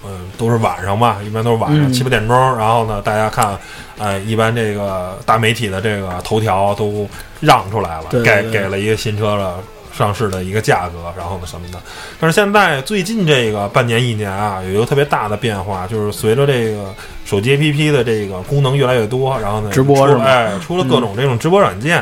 嗯，都是晚上吧，一般都是晚上嗯七八点钟。然后呢，大家看，哎，一般这个大媒体的这个头条都让出来了，给给了一个新车的上市的一个价格，然后呢什么的。但是现在最近这个半年一年啊，有一个特别大的变化，就是随着这个手机 APP 的这个功能越来越多，然后呢，直播是吗出了哎，出了各种这种直播软件，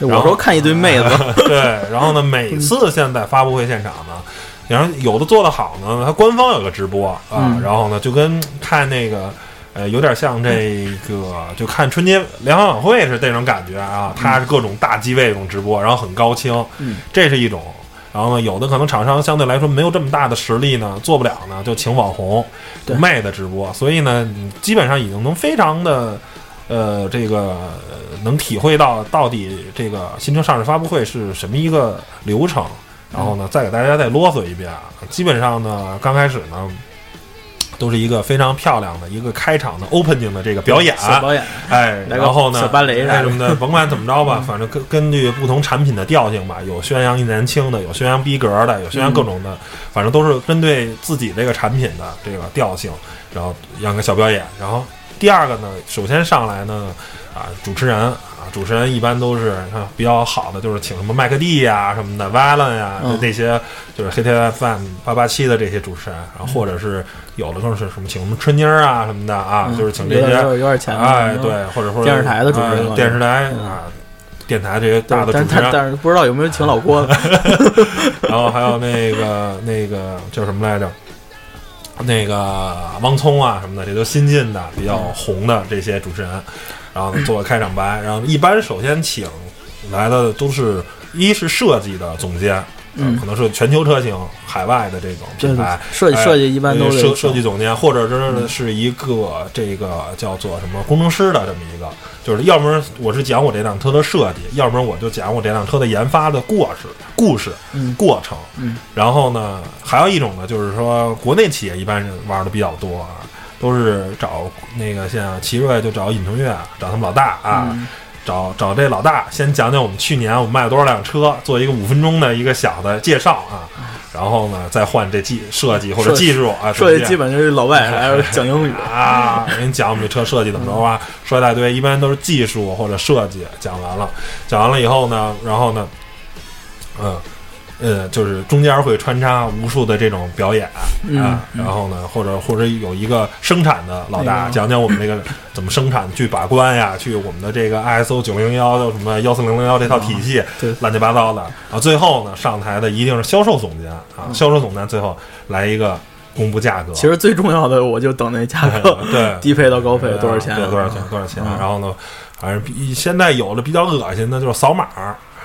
我说看一堆妹子，对，然后呢，每次现在发布会现场呢，然后有的做得好呢，它官方有个直播啊，嗯然后呢就跟看那个。呃，有点像这个，就看春节联欢晚会是这种感觉啊，它是各种大机位这种直播，然后很高清，嗯，这是一种。然后呢，有的可能厂商相对来说没有这么大的实力呢，做不了呢，就请网红对妹的直播。所以呢，你基本上已经能非常的，呃，这个、呃能体会到到底这个新车上市发布会是什么一个流程。然后呢，再给大家再啰嗦一遍啊。基本上呢，刚开始呢，都是一个非常漂亮的一个开场的 opening 的这个表演，小表演，哎，然后呢，小芭蕾什么的，甭管怎么着吧，反正根根据不同产品的调性吧，有宣扬年轻的，有宣扬逼格的，有宣扬各种的，反正都是针对自己这个产品的这个调性，然后让个小表演。然后第二个呢，首先上来呢，啊，主持人啊，主持人一般都是啊比较好的，就是请什么麦克蒂呀、什么的 Valen 呀、嗯那些就是黑天 FM 八八七的这些主持人，然后或者是有的更是什么请什么春妮儿啊什么的啊，嗯就是请这些有点钱了，哎，嗯。对，或者说电视台的主持人呃电视台嗯啊，电台这些大的但主持人，但但是不知道有没有请老郭的，然后还有那个那个叫什么来着？那个汪聪啊什么的，这都新进的比较红的这些主持人，然后呢做个开场白，然后一般首先请来的都是一是设计的总监，嗯。可能是全球车型海外的这种品牌，哎设计设计一般都是呃设设计总监，或者是是一个这个叫做什么工程师的这么一个，就是要么我是讲我这辆车的设计，要不然我就讲我这辆车的研发的过事、故事、嗯。过程。嗯，然后呢，还有一种呢，就是说国内企业一般人玩的比较多啊，都是找那个像奇瑞就找尹腾岳，找他们老大啊。嗯找找这老大，先讲讲我们去年我们卖了多少辆车，做一个五分钟的一个小的介绍啊，然后呢再换这技设计或者技术啊，设计基本就是老外来讲英语，啊，给你讲我们这车设计怎么着啊，说一大堆，一般都是技术或者设计，讲完了，讲完了以后呢，然后呢，嗯。呃，就是中间会穿插无数的这种表演啊，嗯然后呢，或者或者有一个生产的老大讲讲我们这个怎么生产，去把关呀，去我们的这个 ISO 九零幺什么幺四零零幺这套体系，对乱七八糟的。然后最后呢，上台的一定是销售总监啊，销售总监最后来一个公布价格。其实最重要的，我就等那价格，对，低配到高配多少钱？对，多少钱？多少钱？嗯然后呢，反正比现在有的比较恶心的就是扫码，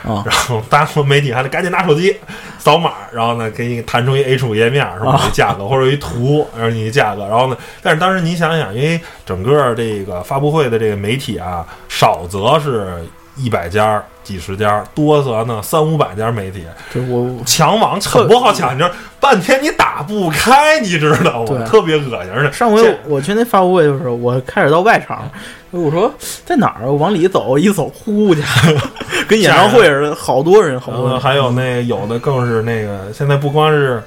啊 然后大部分媒体还得赶紧拿手机扫码，然后呢给你弹出一 H 五页面，是吧？啊你价格 或者一图，然后你价格，然后呢，但是当时你想想，因为整个这个发布会的这个媒体啊，少则是一百家、几十家，多则呢三五百家媒体，就我抢网很不好抢，你知道，半天你打不开，你知道吗？对特别恶心，而且上回我去那发布会就是我开始到外场，我说在哪儿？我往里走，一走呼去，跟演唱会似的，好多人，好多呃，人。还有那有的更是那个，现在不光是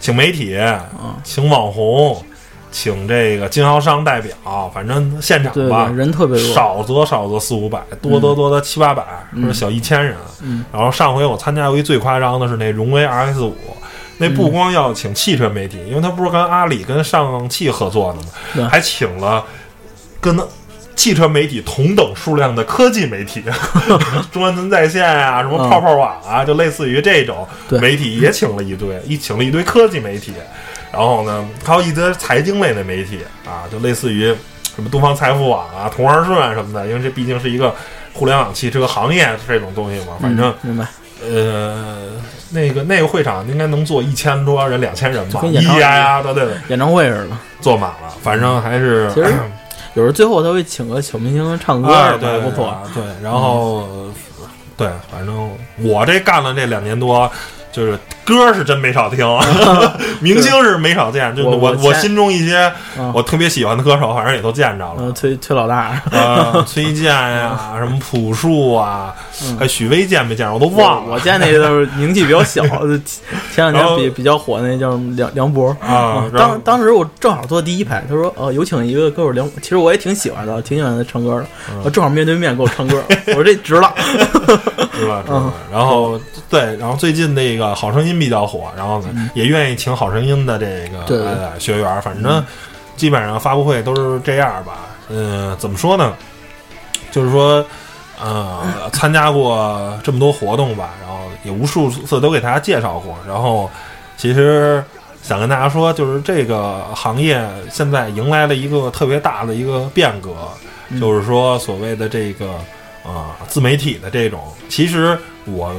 请媒体，嗯。请网红，请这个经销商代表，反正现场吧对，，人特别多。少则少则四五百，多则多则七八百，或者小一千人。嗯然后上回我参加过一最夸张的是那荣威 RX 五。那不嗯光要请汽车媒体，因为他不是跟阿里跟上汽合作的对嘛，还请了跟汽车媒体同等数量的科技媒体，中关村在线啊，什么嗯泡泡网啊，就类似于这种媒体也请了一堆，一请了一堆科技媒体，然后呢，还有一堆财经类的媒体啊，就类似于什么东方财富网啊、同花顺啊什么的，因为这毕竟是一个互联网汽车行业这种东西嘛，反正嗯、明白，呃，那个那个会场应该能坐一千多人、两千人吧，咿呀呀的，对对，演唱会似的。坐满了，反正还是其实有时候最后他会请个小明星唱歌，哎，对，不错。对，然后、对，反正我这干了这两年多，就是歌是真没少听，明星是没少见，就我我我心中一些嗯我特别喜欢的歌手，反正也都见着了嗯，。崔崔老大，呃，崔健呀，什么朴树啊，嗯还许巍见没见着，我都忘了。我见那个都是名气比较小，前两年比比较火那叫梁梁博啊当当时我正好坐第一排，他说呃有请一个歌手梁，其实我也挺喜欢的，挺喜欢他唱歌的，嗯我正好面对面给我唱歌，我说这值了，是吧？是嗯吧？然后对，然后最近那个《好声音》比较火，然后呢也愿意请《好声音》的这个学员，反正基本上发布会都是这样吧。嗯，怎么说呢？就是说，呃，参加过这么多活动吧，然后也无数次都给大家介绍过，然后其实。想跟大家说，就是这个行业现在迎来了一个特别大的一个变革，嗯就是说所谓的这个啊、自媒体的这种，其实我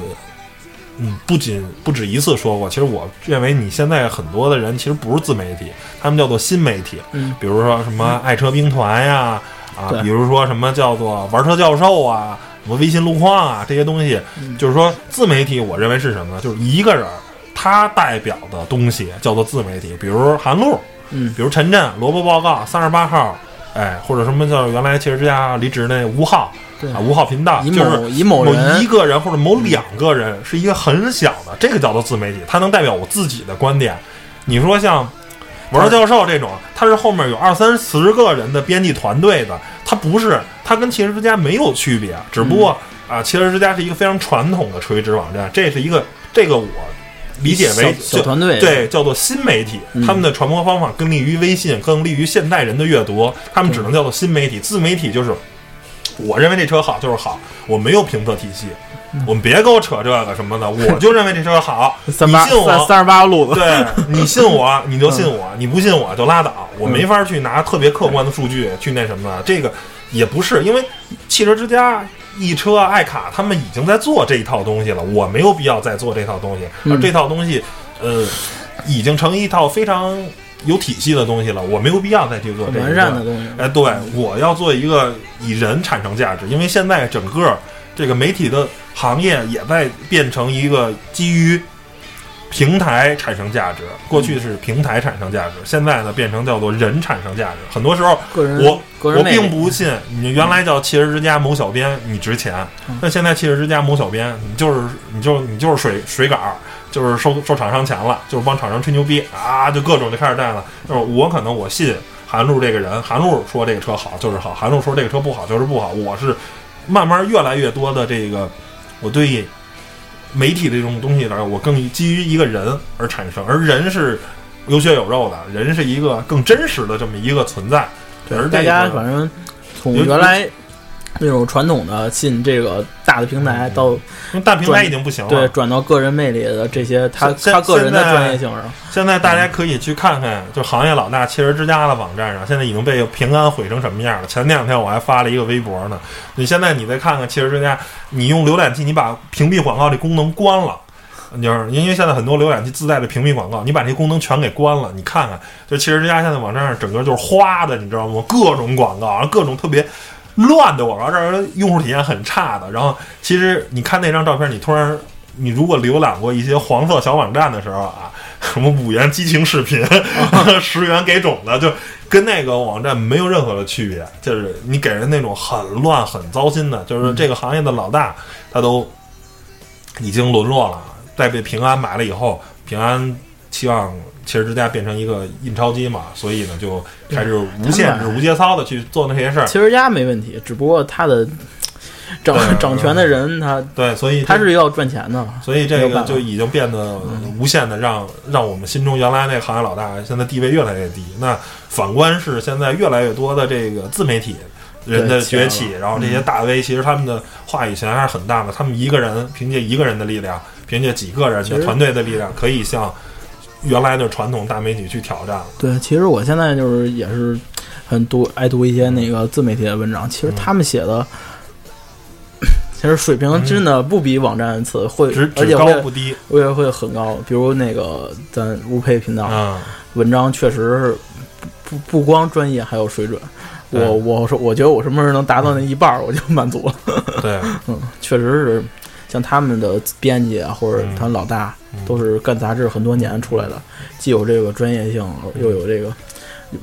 嗯不仅不止一次说过，其实我认为你现在很多的人其实不是自媒体，他们叫做新媒体，嗯。比如说什么爱车兵团呀，啊，对比如说什么叫做玩车教授啊，什么微信路况啊这些东西，嗯。就是说自媒体，我认为是什么呢？就是一个人他代表的东西叫做自媒体，比如韩露，嗯比如陈震、萝卜报告、三十八号，哎，或者什么叫原来汽车之家离职那吴昊对啊，五号频道，以就是某以某某一个人或者某两个人是一个很小的，这个叫做自媒体，它能代表我自己的观点。你说像玩教授这种，他是后面有二三十个人的编辑团队的，他不是，他跟汽车之家没有区别，只不过嗯啊，汽车之家是一个非常传统的垂直网站，这是一个这个我理解为小小团队对，叫做新媒体，嗯他们的传播方法更利于微信，更利于现代人的阅读，他们只能叫做新媒体。自媒体就是，我认为这车好就是好，我没有评测体系，我们别给我扯这个什么的，我就认为这车好，你信我三三十八个路子，对你信我，你就信我；你不信我就拉倒。我没法去拿特别客观的数据去那什么，这个也不是，因为汽车之家、易车、爱卡他们已经在做这一套东西了，我没有必要再做这套东西。嗯而这套东西，呃，已经成一套非常有体系的东西了，我没有必要再去做这个完善的东西。哎，对，我要做一个以人产生价值，因为现在整个这个媒体的行业也在变成一个基于平台产生价值。过去是平台产生价值，现在呢变成叫做人产生价值。很多时候，我我并不信你原来叫汽车之家某小编你值钱，嗯那现在汽车之家某小编你就是你就你就是水水杆儿。就是收收厂商钱了，就是帮厂商吹牛逼啊，就各种就开始带了。就是我可能我信韩露这个人，韩露说这个车好就是好，韩露说这个车不好就是不好。我是慢慢越来越多的这个，我对媒体的这种东西来，我更基于一个人而产生，而人是有血有肉的，人是一个更真实的这么一个存在。而这大家反正从原来那种传统的进这个大的平台到因为大平台已经不行了。对转到个人魅力的这些他他个人的专业性上，现在大家可以去看看，就行业老大汽车之家的网站上，现在已经被平安毁成什么样了。前两天我还发了一个微博呢。你现在你再看看汽车之家，你用浏览器，你把屏蔽广告这功能关了。就是因为现在很多浏览器自带的屏蔽广告，你把这功能全给关了，你看看，就汽车之家现在网站上整个就是花的，你知道吗？各种广告，各种特别乱的广告，让人用户体验很差的。然后其实你看那张照片，你突然你如果浏览过一些黄色小网站的时候啊，什么五元激情视频，十元给种的，就跟那个网站没有任何的区别。就是你给人那种很乱、很糟心的，就是这个行业的老大，他都已经沦落了。在被平安买了以后，平安期望汽车之家变成一个印钞机嘛，所以呢就开始无限制、无节操的去做那些事儿。汽车家没问题，只不过他的掌对掌权的人他对，所以他是要赚钱的，所以这个就已经变得无限的让让我们心中原来那个行业老大现在地位越来越低。那反观是现在越来越多的这个自媒体人的崛起，然后这些大 V 其实他们的话语权还是很大的，他们一个人凭借一个人的力量，凭借几个人的团队的力量，可以向原来的传统大媒体去挑战了。对，其实我现在就是也是很读爱读一些那个自媒体的文章，其实他们写的。其实水平真的不比网站次会，而且会不低我也会很高。比如那个咱吴佩频道，啊，文章确实是不不不光专业，还有水准。我对我说，我觉得我什么时候能达到那一半儿，我就满足了。对，嗯，确实是，像他们的编辑啊，或者嗯他老大，嗯都是干杂志很多年出来的，既有这个专业性，又有这个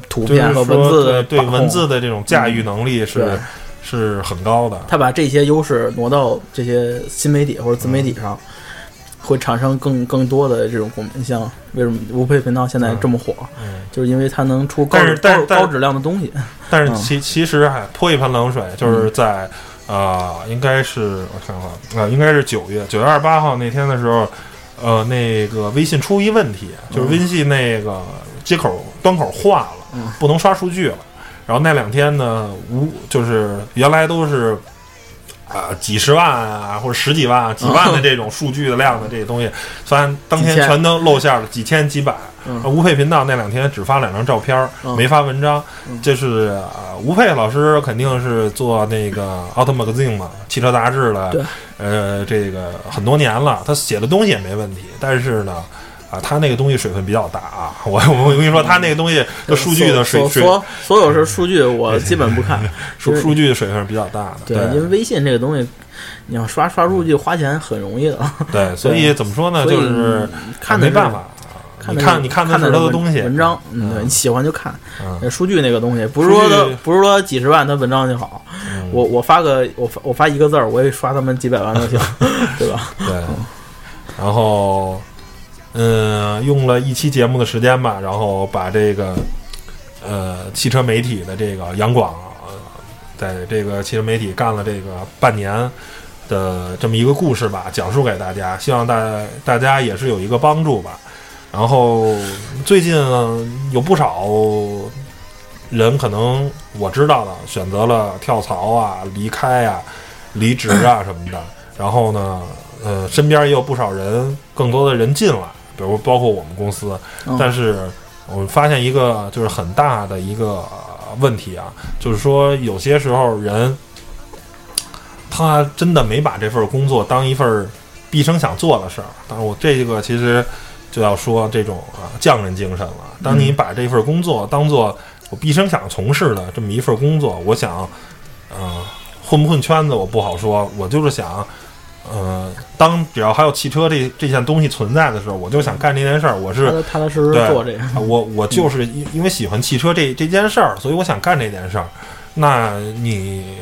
图片和文字的对文字的这种驾驭能力是对是很高的。他把这些优势挪到这些新媒体或者自媒体上，会产生更更多的这种共鸣。像为什么吴佩频道现在这么火，嗯，就是因为它能出高高高质量的东西。但是嗯。其其实还泼一盆冷水，就是在呃，应该是我看看，呃，应该是九月九月二十八号那天的时候，呃，那个微信出一问题，就是微信那个接口端口化了，嗯不能刷数据了。然后那两天呢，无就是原来都是。啊、几十万啊，或者十几万、几万的这种数据的量的这些东西，虽然当天全都露馅了，几千、几百。嗯吴佩频道那两天只发两张照片没发文章。嗯这是啊，吴佩老师肯定是做那个《Auto Magazine》嘛，汽车杂志的对，呃，这个很多年了，他写的东西也没问题，但是呢。啊，他那个东西水分比较大啊！我 我跟你说，他那个东西的数据的水水所所所有是数据，我基本不看。数数据的水分是比较大的。对，因为微信这个东西，你要刷刷数据花钱很容易的，对，所以怎么说呢？就是看没办法，看你看你看的是看的文他的东西文章，嗯，对嗯你喜欢就看。嗯数据那个东西，不是说不是说几十万他文章就好，嗯我我发个我发我发一个字儿，我也刷他们几百万都行，对吧？对，然后嗯，用了一期节目的时间吧，然后把这个呃汽车媒体的这个杨广，呃在这个汽车媒体干了这个半年的这么一个故事吧，讲述给大家，希望大大家也是有一个帮助吧。然后最近呢有不少人可能我知道的选择了跳槽啊、离开啊、离职啊什么的。然后呢，呃，身边也有不少人，更多的人进来，比如包括我们公司。嗯但是我们发现一个就是很大的一个呃问题啊，就是说有些时候人他真的没把这份工作当一份毕生想做的事儿。当然，我这个其实就要说这种啊匠人精神了。当你把这份工作当做我毕生想从事的这么一份工作，我想，呃，混不混圈子我不好说，我就是想。呃，当只要还有汽车这这件东西存在的时候，我就想干这件事儿。我是踏踏实实做这个。啊我 我就是因因为喜欢汽车这这件事儿，所以我想干这件事儿。那你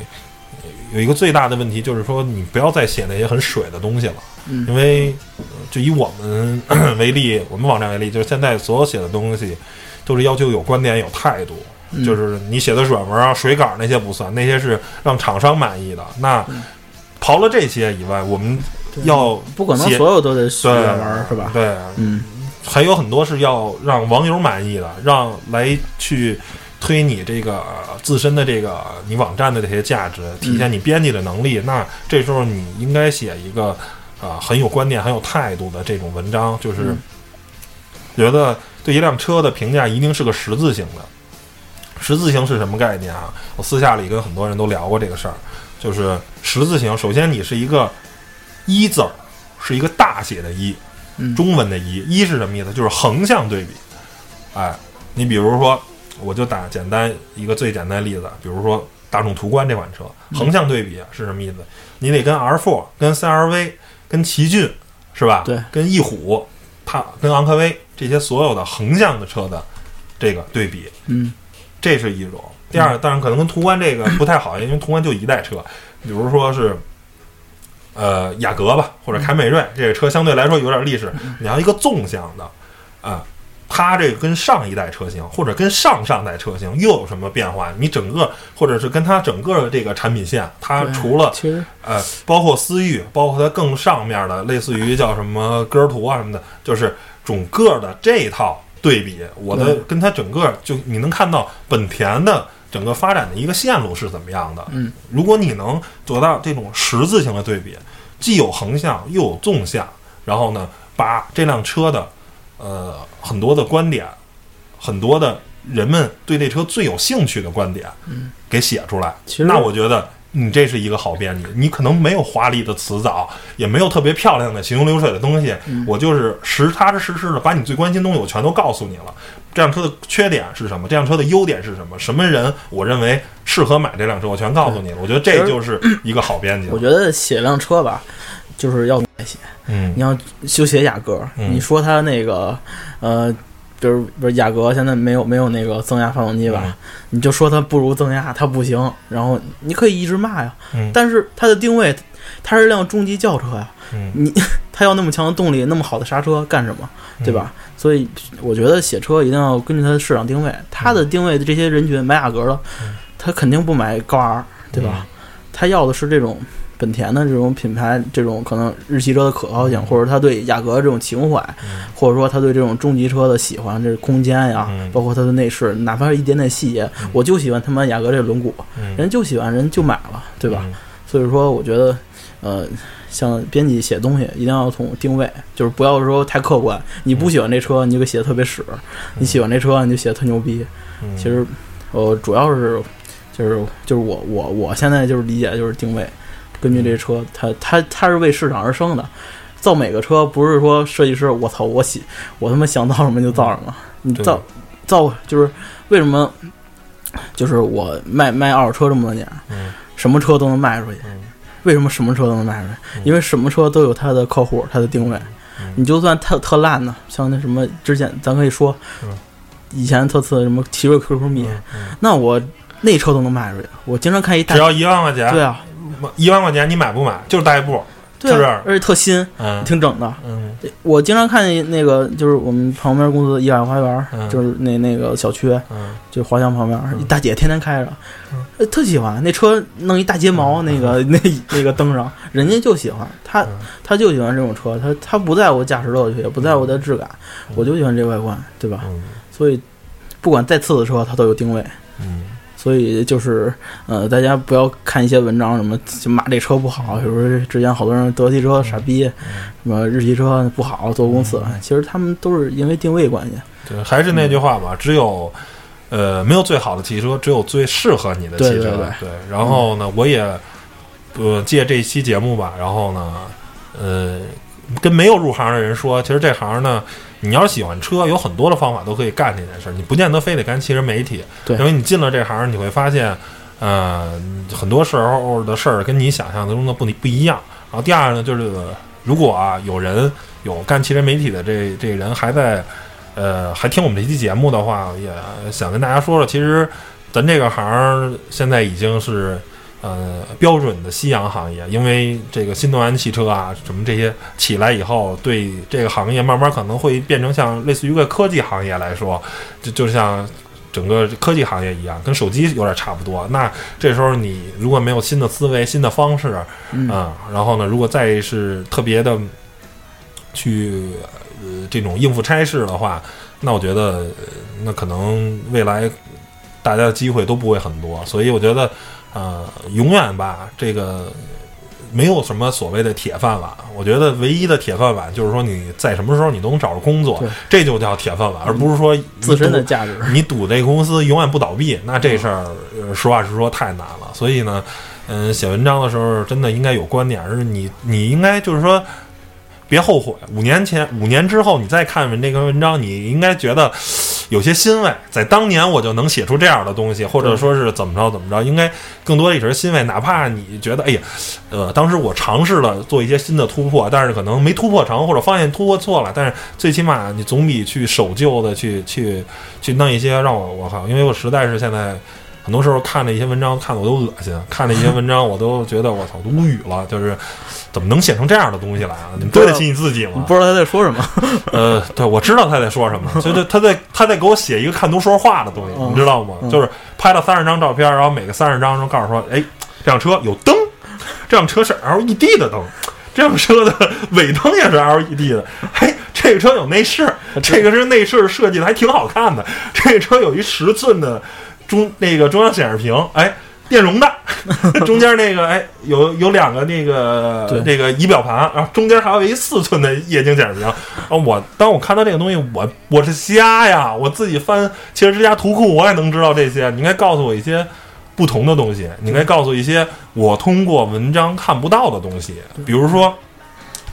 有一个最大的问题就是说，你不要再写那些很水的东西了，因嗯为呃就以我们 为例，我们网站为例，就是现在所有写的东西都是要求有观点、有态度。嗯就是你写的软文啊、水稿那些不算，那些是让厂商满意的。那嗯刨了这些以外，我们要不可能所有都得写软文是吧？对，嗯，还有很多是要让网友满意的，让来去推你这个呃自身的这个你网站的这些价值，体现你编辑的能力，那这时候你应该写一个啊、很有观念、很有态度的这种文章，就是嗯觉得对一辆车的评价一定是个十字形的。十字形是什么概念啊？我私下里跟很多人都聊过这个事儿，就是十字形。首先，你是一个“一”字儿，是一个大写的“一”，嗯中文的“一”。一是什么意思？就是横向对比。哎，你比如说，我就打简单一个最简单的例子，比如说大众途观这款车，横向对比是什么意思？你得跟 R4、跟 CRV、跟奇骏，是吧？对，跟翼虎、帕、跟昂科威这些所有的横向的车的这个对比，嗯这是一种。第二，当然可能跟途观这个不太好，因为途观就一代车，比如说是。呃，雅阁吧，或者凯美瑞，这个车相对来说有点历史。你要一个纵向的，啊、它这个跟上一代车型或者跟上上代车型又有什么变化？你整个或者是跟它整个的这个产品线，它除了呃，包括思域，包括它更上面的，类似于叫什么歌图啊什么的，就是整个的这一套对比，我的跟它整个就你能看到本田的整个发展的一个线路是怎么样的。嗯，如果你能做到这种十字形的对比，既有横向又有纵向，然后呢，把这辆车的呃很多的观点，很多的人们对这车最有兴趣的观点，嗯，给写出来，其实那我觉得你这是一个好编辑，你可能没有华丽的辞藻，也没有特别漂亮的行云流水的东西，嗯我就是实踏踏实实的把你最关心的东西我全都告诉你了。这辆车的缺点是什么？这辆车的优点是什么？什么人我认为适合买这辆车，我全告诉你了。我觉得这就是一个好编辑。我觉得写辆车吧，就是要写。嗯你要修写雅阁，嗯你说它那个呃，比如不是雅阁现在没有没有那个增压发动机吧，嗯你就说它不如增压，它不行，然后你可以一直骂呀。嗯但是它的定位，它是辆中级轿车呀，嗯你 它要那么强的动力，那么好的刹车干什么？对吧？嗯所以我觉得写车一定要根据它的市场定位，它的定位的这些人群买雅阁的嗯，他肯定不买高 R，对吧？他要的是这种本田的这种品牌，这种可能日系车的可靠性，嗯。或者他对雅阁这种情怀，嗯。或者说他对这种中级车的喜欢，这空间呀，嗯。包括它的内饰，哪怕是一点点细节，我就喜欢他妈雅阁这轮毂，嗯。人就喜欢，人就买了，对吧？嗯。所以说，我觉得，呃，像编辑写东西一定要从定位，就是不要说太客观。你不喜欢这车，你就给写的特别屎；你喜欢这车，你就写的特牛逼。嗯。其实，呃主要是就是就是我我我现在就是理解就是定位，根据这车，它它它是为市场而生的。造每个车不是说设计师我操我喜我他妈想造什么就造什么，你造造就是为什么？就是我卖卖二手车这么多年，嗯什么车都能卖出去。嗯为什么什么车都能卖出去？嗯因为什么车都有它的客户，它的定位。嗯你就算特特烂的，像那什么之前咱可以说，嗯以前特次什么奇瑞 QQ 蜜，嗯嗯那我那车都能卖出去。我经常看一大只要一万块钱，对啊，一万块钱你买不买？就是代步，对是而且特新，嗯挺整的。嗯我经常看见那个，就是我们旁边公司怡海花园，嗯就是那那个小区，嗯就华强旁边，大姐天天开着特喜欢那车，弄一大睫毛，嗯那个 那那个灯上，人家就喜欢，他嗯他就喜欢这种车，他他不在乎驾驶乐趣，也不在乎它的质感，嗯我就喜欢这外观，对吧？嗯所以不管再次的车，它都有定位。嗯所以就是，呃，大家不要看一些文章，什么就骂这车不好，比如说之前好多人德系车傻逼，什么日系车不好做公司，其实他们都是因为定位关系。对，还是那句话吧，只有呃没有最好的汽车，只有最适合你的汽车。对对对然后呢，我也呃借这期节目吧，然后呢，呃，跟没有入行的人说，其实这行呢，你要是喜欢车，有很多的方法都可以干这件事儿，你不见得非得干汽车媒体。对因为你进了这行，你会发现，呃，很多时候的事儿跟你想象中的不不一样。然后第二呢，就是如果啊有人有干汽车媒体的这这人还在。呃，还听我们这期节目的话，也想跟大家说说，其实咱这个行儿现在已经是呃标准的夕阳行业，因为这个新能源汽车啊什么这些起来以后，对这个行业慢慢可能会变成像类似于个科技行业来说，就就像整个科技行业一样，跟手机有点差不多。那这时候你如果没有新的思维、新的方式啊、嗯，然后呢，如果再是特别的去呃这种应付差事的话，那我觉得、呃那可能未来大家的机会都不会很多，所以我觉得，呃，永远吧，这个没有什么所谓的铁饭碗。我觉得唯一的铁饭碗就是说你在什么时候你都能找着工作，这就叫铁饭碗，而不是说自身的价值。你赌这个公司永远不倒闭，那这事儿、呃实话实说太难了。所以呢，嗯，写文章的时候真的应该有观点，而是你你应该就是说。别后悔，五年前、五年之后，你再看这篇文章，你应该觉得有些欣慰。在当年，我就能写出这样的东西，或者说是怎么着怎么着，应该更多的也是欣慰。哪怕你觉得，哎呀，呃，当时我尝试了做一些新的突破，但是可能没突破成，或者发现突破错了，但是最起码你总比去守旧的去去去弄一些让我我靠，因为我实在是现在。很多时候看了一些文章，看的我都恶心；看了一些文章，我都觉得我操，都无语了。就是怎么能写成这样的东西来啊？你们对得起你自己吗？不知道他在说什么。呃，对，我知道他在说什么，所以他在他在给我写一个看图说话的东西，嗯你知道吗？嗯就是拍了三十张照片，然后每个三十张中告诉说，哎，这辆车有灯，这辆车是 LED 的灯，这辆车的尾灯也是 LED 的，嘿，这个车有内饰，这个是内饰设计的还挺好看的，这个车有一十寸的中那个中央显示屏，哎。电容的，中间那个哎，有有两个那个对这个仪表盘，然后中间还有一四寸的液晶显示屏。啊，我当我看到这个东西，我我是瞎呀！我自己翻汽车之家图库，我也能知道这些。你应该告诉我一些不同的东西，你应该告诉我一些我通过文章看不到的东西，比如说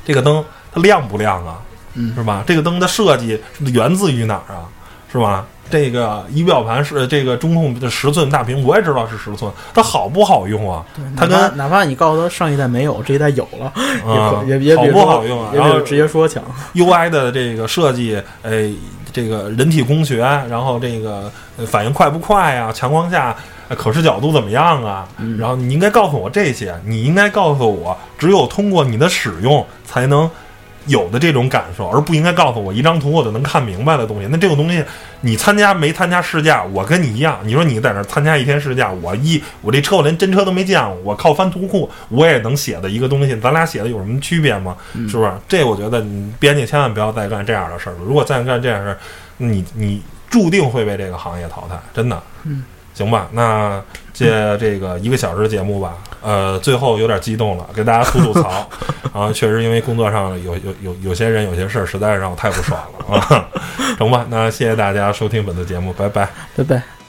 这个灯它亮不亮啊？嗯是吧？这个灯的设计源自于哪儿啊？是吧？这个仪表盘是这个中控的十寸大屏，我也知道是十寸，它好不好用啊？它跟哪怕你告诉他上一代没有，这一代有了，啊也也也好不好用啊？然后直接说强。UI 的这个设计，哎，这个人体工学，然后这个呃反应快不快呀？强光下呃可视角度怎么样啊？嗯然后你应该告诉我这些，你应该告诉我，只有通过你的使用才能有的这种感受，而不应该告诉我一张图我就能看明白的东西。那这种东西，你参加没参加试驾，我跟你一样。你说你在那参加一天试驾，我一我这车我连真车都没见过，我靠翻图库我也能写的一个东西，咱俩写的有什么区别吗？是不是？这我觉得你编辑千万不要再干这样的事儿了。如果再干这样的事儿，你你注定会被这个行业淘汰，真的。嗯，行吧，那借这个一个小时节目吧，呃，最后有点激动了，给大家吐吐槽。然 后确实因为工作上有有有有些人有些事儿，实在是让我太不爽了啊。成吧，那谢谢大家收听本次节目，拜拜。拜拜。